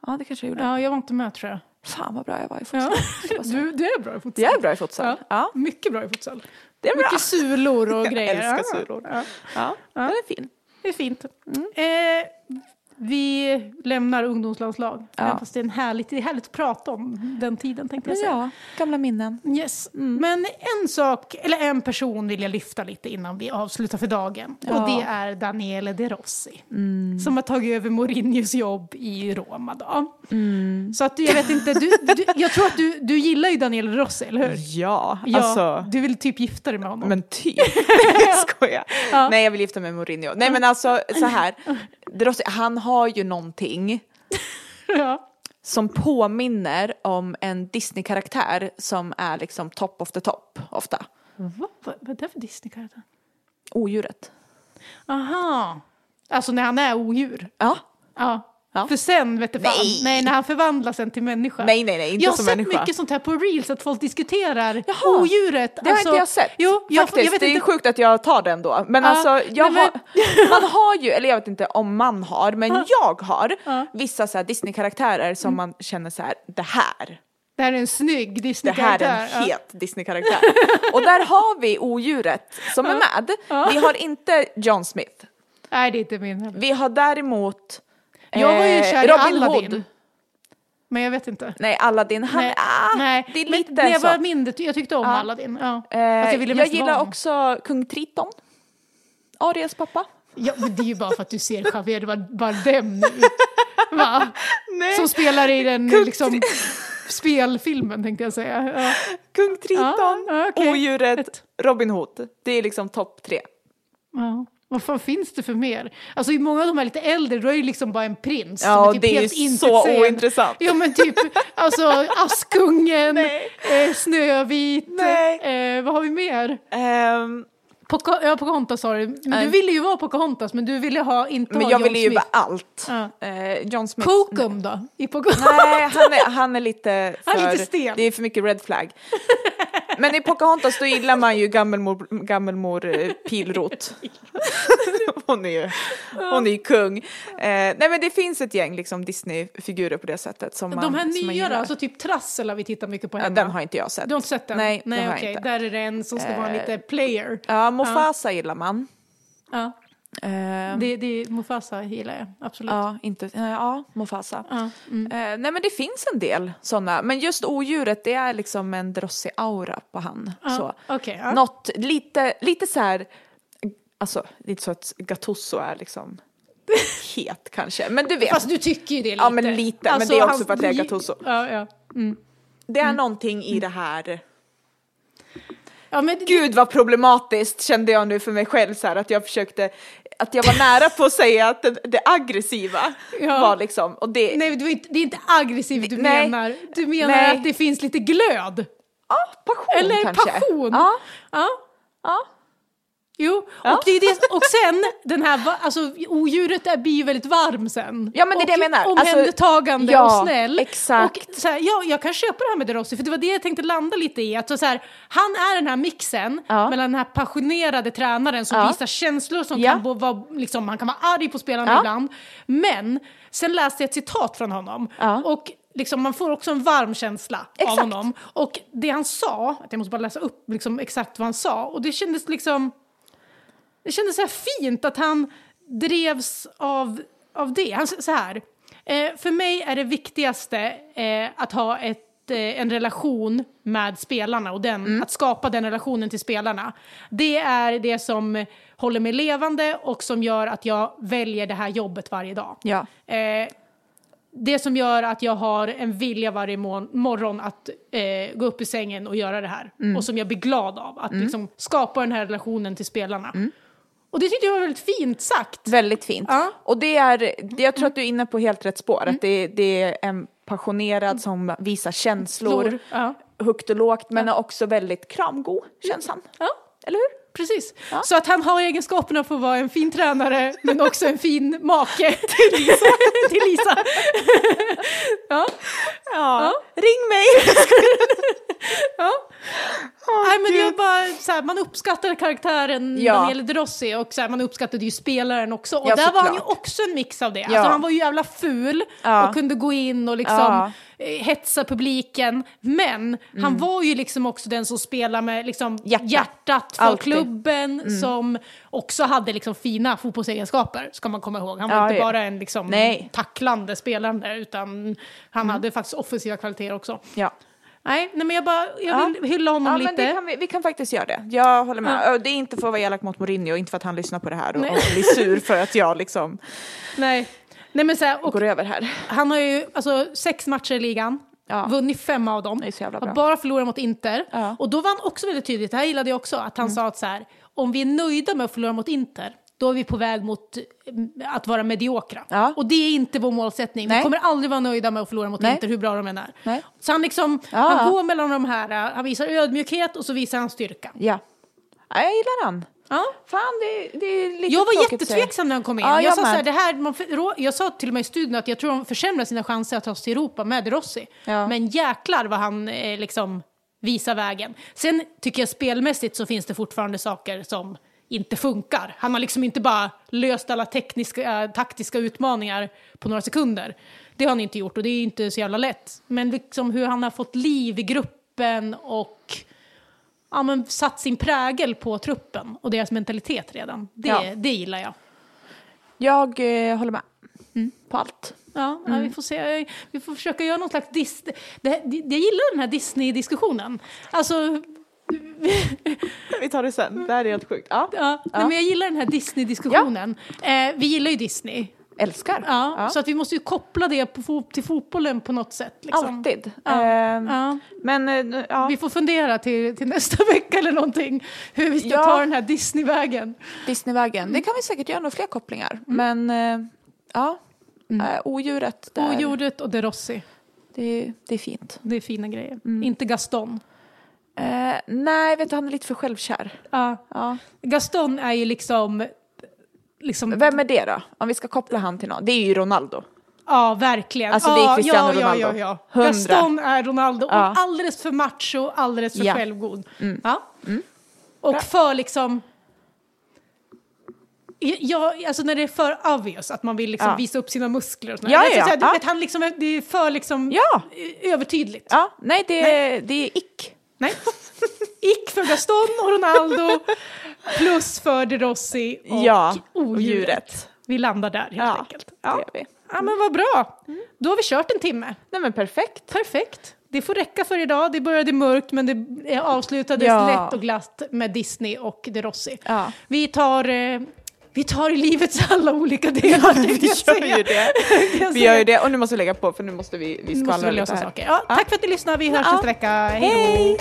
Ja, det kanske jag gjorde. Ja, jag var inte med tror jag. Fan vad bra jag var i Ja. futsal. [laughs] Du, du är bra i futsal. Jag är bra i futsal. Ja. Ja, Mycket bra i futsal. det är bra. Mycket sulor och [laughs] Jag grejer. älskar Ja. sulor. Ja. Ja, den är fin. Det är fint. Eh, vi lämnar ungdomslandslag. Ja. Fast det är, en härligt, det är härligt att prata om den tiden tänkte jag säga. Ja, gamla minnen. Yes. Men en sak, eller en person vill jag lyfta lite innan vi avslutar för dagen. Ja. Mm. Och det är Daniele De Rossi. Som har tagit över Mourinhos jobb i Roma. Då. Mm. Så att jag vet inte, du, du, jag tror att du, du gillar ju Daniele De Rossi, eller hur? Ja, Ja, alltså. Du vill typ gifta dig med honom. Men typ. [laughs] jag [laughs] skojar. Ja. Nej, jag vill gifta mig med Mourinho. Nej, men alltså så här. De Rossi, han har ju någonting [laughs] ja. som påminner om en Disney-karaktär som är liksom top of the top ofta. Vad, vad, vad är det för Disney-karaktär? Odjuret. Aha. Alltså när han är odjur. Ja. Ja. Ja. För sen vet du fan, Nej. nej. när han förvandlas sen till människa. Nej, nej, nej, inte jag har som sett människa. mycket sånt här på reels, att folk diskuterar Jaha. odjuret. Det har inte jag sett. Jo, jag, Faktiskt, jag vet det är inte. sjukt att jag tar den då. Men Ja, alltså, jag nej, har, man har ju, eller jag vet inte om man har, men jag har vissa så Disney-karaktärer som man känner så här, det här, Det här är en snygg det Disney-karaktär. här är en Ja. het Disney-karaktär. Och där har vi odjuret som är med. Vi har inte John Smith. Nej, det är inte min heller. Vi har däremot Jag var ju eh, kär i Robin Aladdin. Hood. Men jag vet inte. Nej, Aladdin. Han, nej, ah, nej. det är Men lite när jag så. var mindre, jag tyckte om Ja. Aladdin. Ja. Eh, jag jag gillar också Kung Triton. Arias pappa. Ja, men det är ju bara för att du ser Javier Bardem nu. Va? [laughs] Nej. Som spelar i den Kung liksom, spelfilmen tänkte jag säga. Ja. Kung Triton, Ja, okej. Odjuret, Robin Hood. Det är liksom topp tre. Ja. Vad fan finns det för mer? Alltså i många av de här lite äldre, då är det liksom bara en prins. Ja, som typ det är ju så intetsägande. ointressant. Ja men typ, alltså [laughs] Askungen, eh, Snövit, Nej. eh, vad har vi mer? Ehm, Poca ja, Pocahontas sa du, men Nej. du ville ju vara Pocahontas men du ville ha, inte men ha jag John ville ju Smith. vara allt. Ja. Eh, John Smith. Kokum då? I Pocahontas? Nej, han är, han är lite för... Han är lite stel. Det är för mycket red flag. [laughs] Men i Pocahontas då gillar man ju gammelmor, gammelmor eh, Pilrot. [laughs] hon, är ju, hon är ju kung. Eh, nej men det finns ett gäng liksom Disney-figurer på det sättet som man De här som man nya alltså typ Trassel har vi tittat mycket på ja, hemma. Den har inte jag sett. Du har inte sett den? Nej, Nej har jag okej. inte. Där är det en som ska vara Eh, lite player. Ja, Mufasa gillar man. Ja. Eh, Det, det, Mufasa gillar jag, absolut. Ja, inte, ja, Mufasa. Ja, mm. Eh, nej men det finns en del sådana, men just odjuret det är liksom en Drossi-aura på han. Så. ja. Något lite, lite så här, alltså lite så att Gattuso är liksom [laughs] het kanske, men du vet. Fast du tycker ju det lite. Ja, men lite, men det är också för att det är Gattuso. Ja, ja. det är någonting i det här, ja men, gud vad problematiskt kände jag nu för mig själv så här att jag försökte, att jag var nära på att säga att det, det aggressiva Ja. var liksom, och det, Nej, det är inte, det är inte aggressivt du Nej. menar. Du menar Nej. att det finns lite glöd. ja, passion Eller kanske. passion. Ja, Ja. ja. Jo, Ja. och, det är det, och sen den här, alltså odjuret är, blir ju väldigt varm sen. Ja, men det är och det jag menar. Alltså, Omhändertagande ja, och snäll. exakt. Och så här, ja, jag kan köpa det här med De Rossi, för det var det jag tänkte landa lite i. Att så här, han är den här mixen Ja. mellan den här passionerade tränaren som Ja. visar känslor, som kan vara, liksom, han kan vara arg på spelarna ibland. Men sen läste jag ett citat från honom. Och liksom, man får också en varm känsla Exakt. av honom. Och det han sa, att jag måste bara läsa upp liksom, exakt vad han sa, och det kändes liksom det kändes så fint att han drevs av, av det. Han så här, eh, för mig är det viktigaste eh, att ha ett, eh, en relation med spelarna och den, att skapa den relationen till spelarna. Det är det som håller mig levande och som gör att jag väljer det här jobbet varje dag. Ja. Eh, det som gör att jag har en vilja varje mor- morgon att eh, gå upp i sängen och göra det här. Och som jag blir glad av. Att liksom skapa den här relationen till spelarna. Och det tyckte jag var väldigt fint sagt. Väldigt fint. Ja. Mm. Och det är, jag tror att du är inne på helt rätt spår. Att det, det är en passionerad som visar känslor, Lor. Ja. högt och lågt, men är också väldigt kramgod, känns han. ja, Eller hur? precis. Så att han har egenskaperna för att vara en fin tränare men också en fin make [laughs] till Lisa. [laughs] till Lisa. ja. Ja. Ring mig! [laughs] Ja. Nej, men jag bara, så här, man uppskattar karaktären Ja. gäller Drossi och så här, man uppskattade ju spelaren också. Och Ja, där var han ju också en mix av det. Ja. Alltså, han var ju jävla ful Ja. och kunde gå in och liksom eh, hetsa publiken. Men han var ju liksom också den som spelade med liksom Hjärta. hjärtat för Alltid. klubben som också hade liksom fina fotbollsegenskaper, ska man komma ihåg. Han var inte bara en liksom Nej. tacklande spelare utan han hade faktiskt offensiva kvaliteter också. Ja. Nej, nej men jag, bara, jag Ja. vill hylla honom Ja, lite. men kan vi, vi kan faktiskt göra det. Jag håller med. Och Det är inte för att vara elak mot Mourinho, inte för att han lyssnar på det här och, och blir sur för att jag liksom [laughs] Nej. Nej men så här, och går över här. han har ju alltså, sex matcher i ligan, Ja. vunnit fem av dem, har bara förlorat mot Inter. Ja. Mm. Och då var han också väldigt tydligt, det här gillade jag också, att han sa att så här, om vi är nöjda med att förlora mot Inter, då är vi på väg mot mm, att vara mediokra. Ja. Och det är inte vår målsättning. Vi Nej. kommer aldrig vara nöjda med att förlora mot Nej. Inter, hur bra de än är. Nej. Så han, liksom, Ja. han går mellan de här, äh, han visar ödmjukhet och så visar han styrka. Ja. ja jag gillar han. Ja. Fan, det, det är lite Jag var jättetveksam när han kom in. Ja, jag, jag sa så här, det här, man, jag sa till och med i studion att jag tror de försämrar sina chanser att ta sig till Europa med Rossi. Ja. Men jäklar vad han eh, liksom visar vägen. Sen tycker jag spelmässigt så finns det fortfarande saker som inte funkar. Han har liksom inte bara löst alla tekniska, äh, taktiska utmaningar på några sekunder. Det har han inte gjort och det är inte så jävla lätt. Men liksom hur han har fått liv i gruppen och ja, men satt sin prägel på truppen och deras mentalitet redan. Det, Ja. det gillar jag. Jag eh, håller med. Mm. På allt. Ja, ja, vi får se. Vi får försöka göra någon slags... Dis det, det, jag gillar den här Disney-diskussionen. Alltså, Vi tar det sen. Det här är helt sjukt. Ja. ja, Nej, men jag gillar den här Disney-diskussionen. Eh, vi gillar ju Disney. älskar. Ja, Ja. Så att vi måste ju koppla det på, till fotbollen på något sätt. Liksom. Alltid. Ja. Ja. Men eh, ja, Vi får fundera till, till nästa [laughs] vecka eller någonting hur vi ska Ja. ta den här Disneyvägen. Disneyvägen, det kan vi säkert göra några fler kopplingar. Men eh, ja, eh, odjuret, där, Odjuret och De Rossi, det, det är fint. det är fina grejer. Inte Gaston. Eh, nej, vet du, han är lite för självkär. Ja. Ja. Gaston är ju liksom... liksom Vem är det då? Om vi ska koppla han till någon. Det är ju Ronaldo. Ja, verkligen. Alltså, det är ja, Cristiano ja, Ronaldo. Ja, ja, ja. Gaston är Ronaldo. Ja. Och alldeles för macho, alldeles för Ja. självgod. Ja. Och för liksom... Ja, alltså när det är för obvious, att man vill liksom Ja. visa upp sina muskler och sånt Ja, ja, Alltså, här, du ja. vet, han liksom, det är för liksom Ja. övertydligt. Ja, nej, det, är- det är ick. Nej. Ick för Gaston och Ronaldo, plus för De Rossi och Ja, odjuret. djuret. Vi landar där helt Ja, enkelt. det Ja. gör vi. ja, men vad bra. Då har vi kört en timme. Nej men perfekt. Perfekt. Det får räcka för idag. Det började mörkt men det avslutades Ja. lätt och glatt med Disney och De Rossi. Ja. Vi tar... Eh, vi tar i livets alla olika delar. tänkte Vi gör ju det. Vi gör ju det och nu måste vi lägga på för nu måste vi, vi vi lite här. saker. Ja, tack för att ni lyssnade. Vi hörs Ja. nästa vecka. Hej! Hej!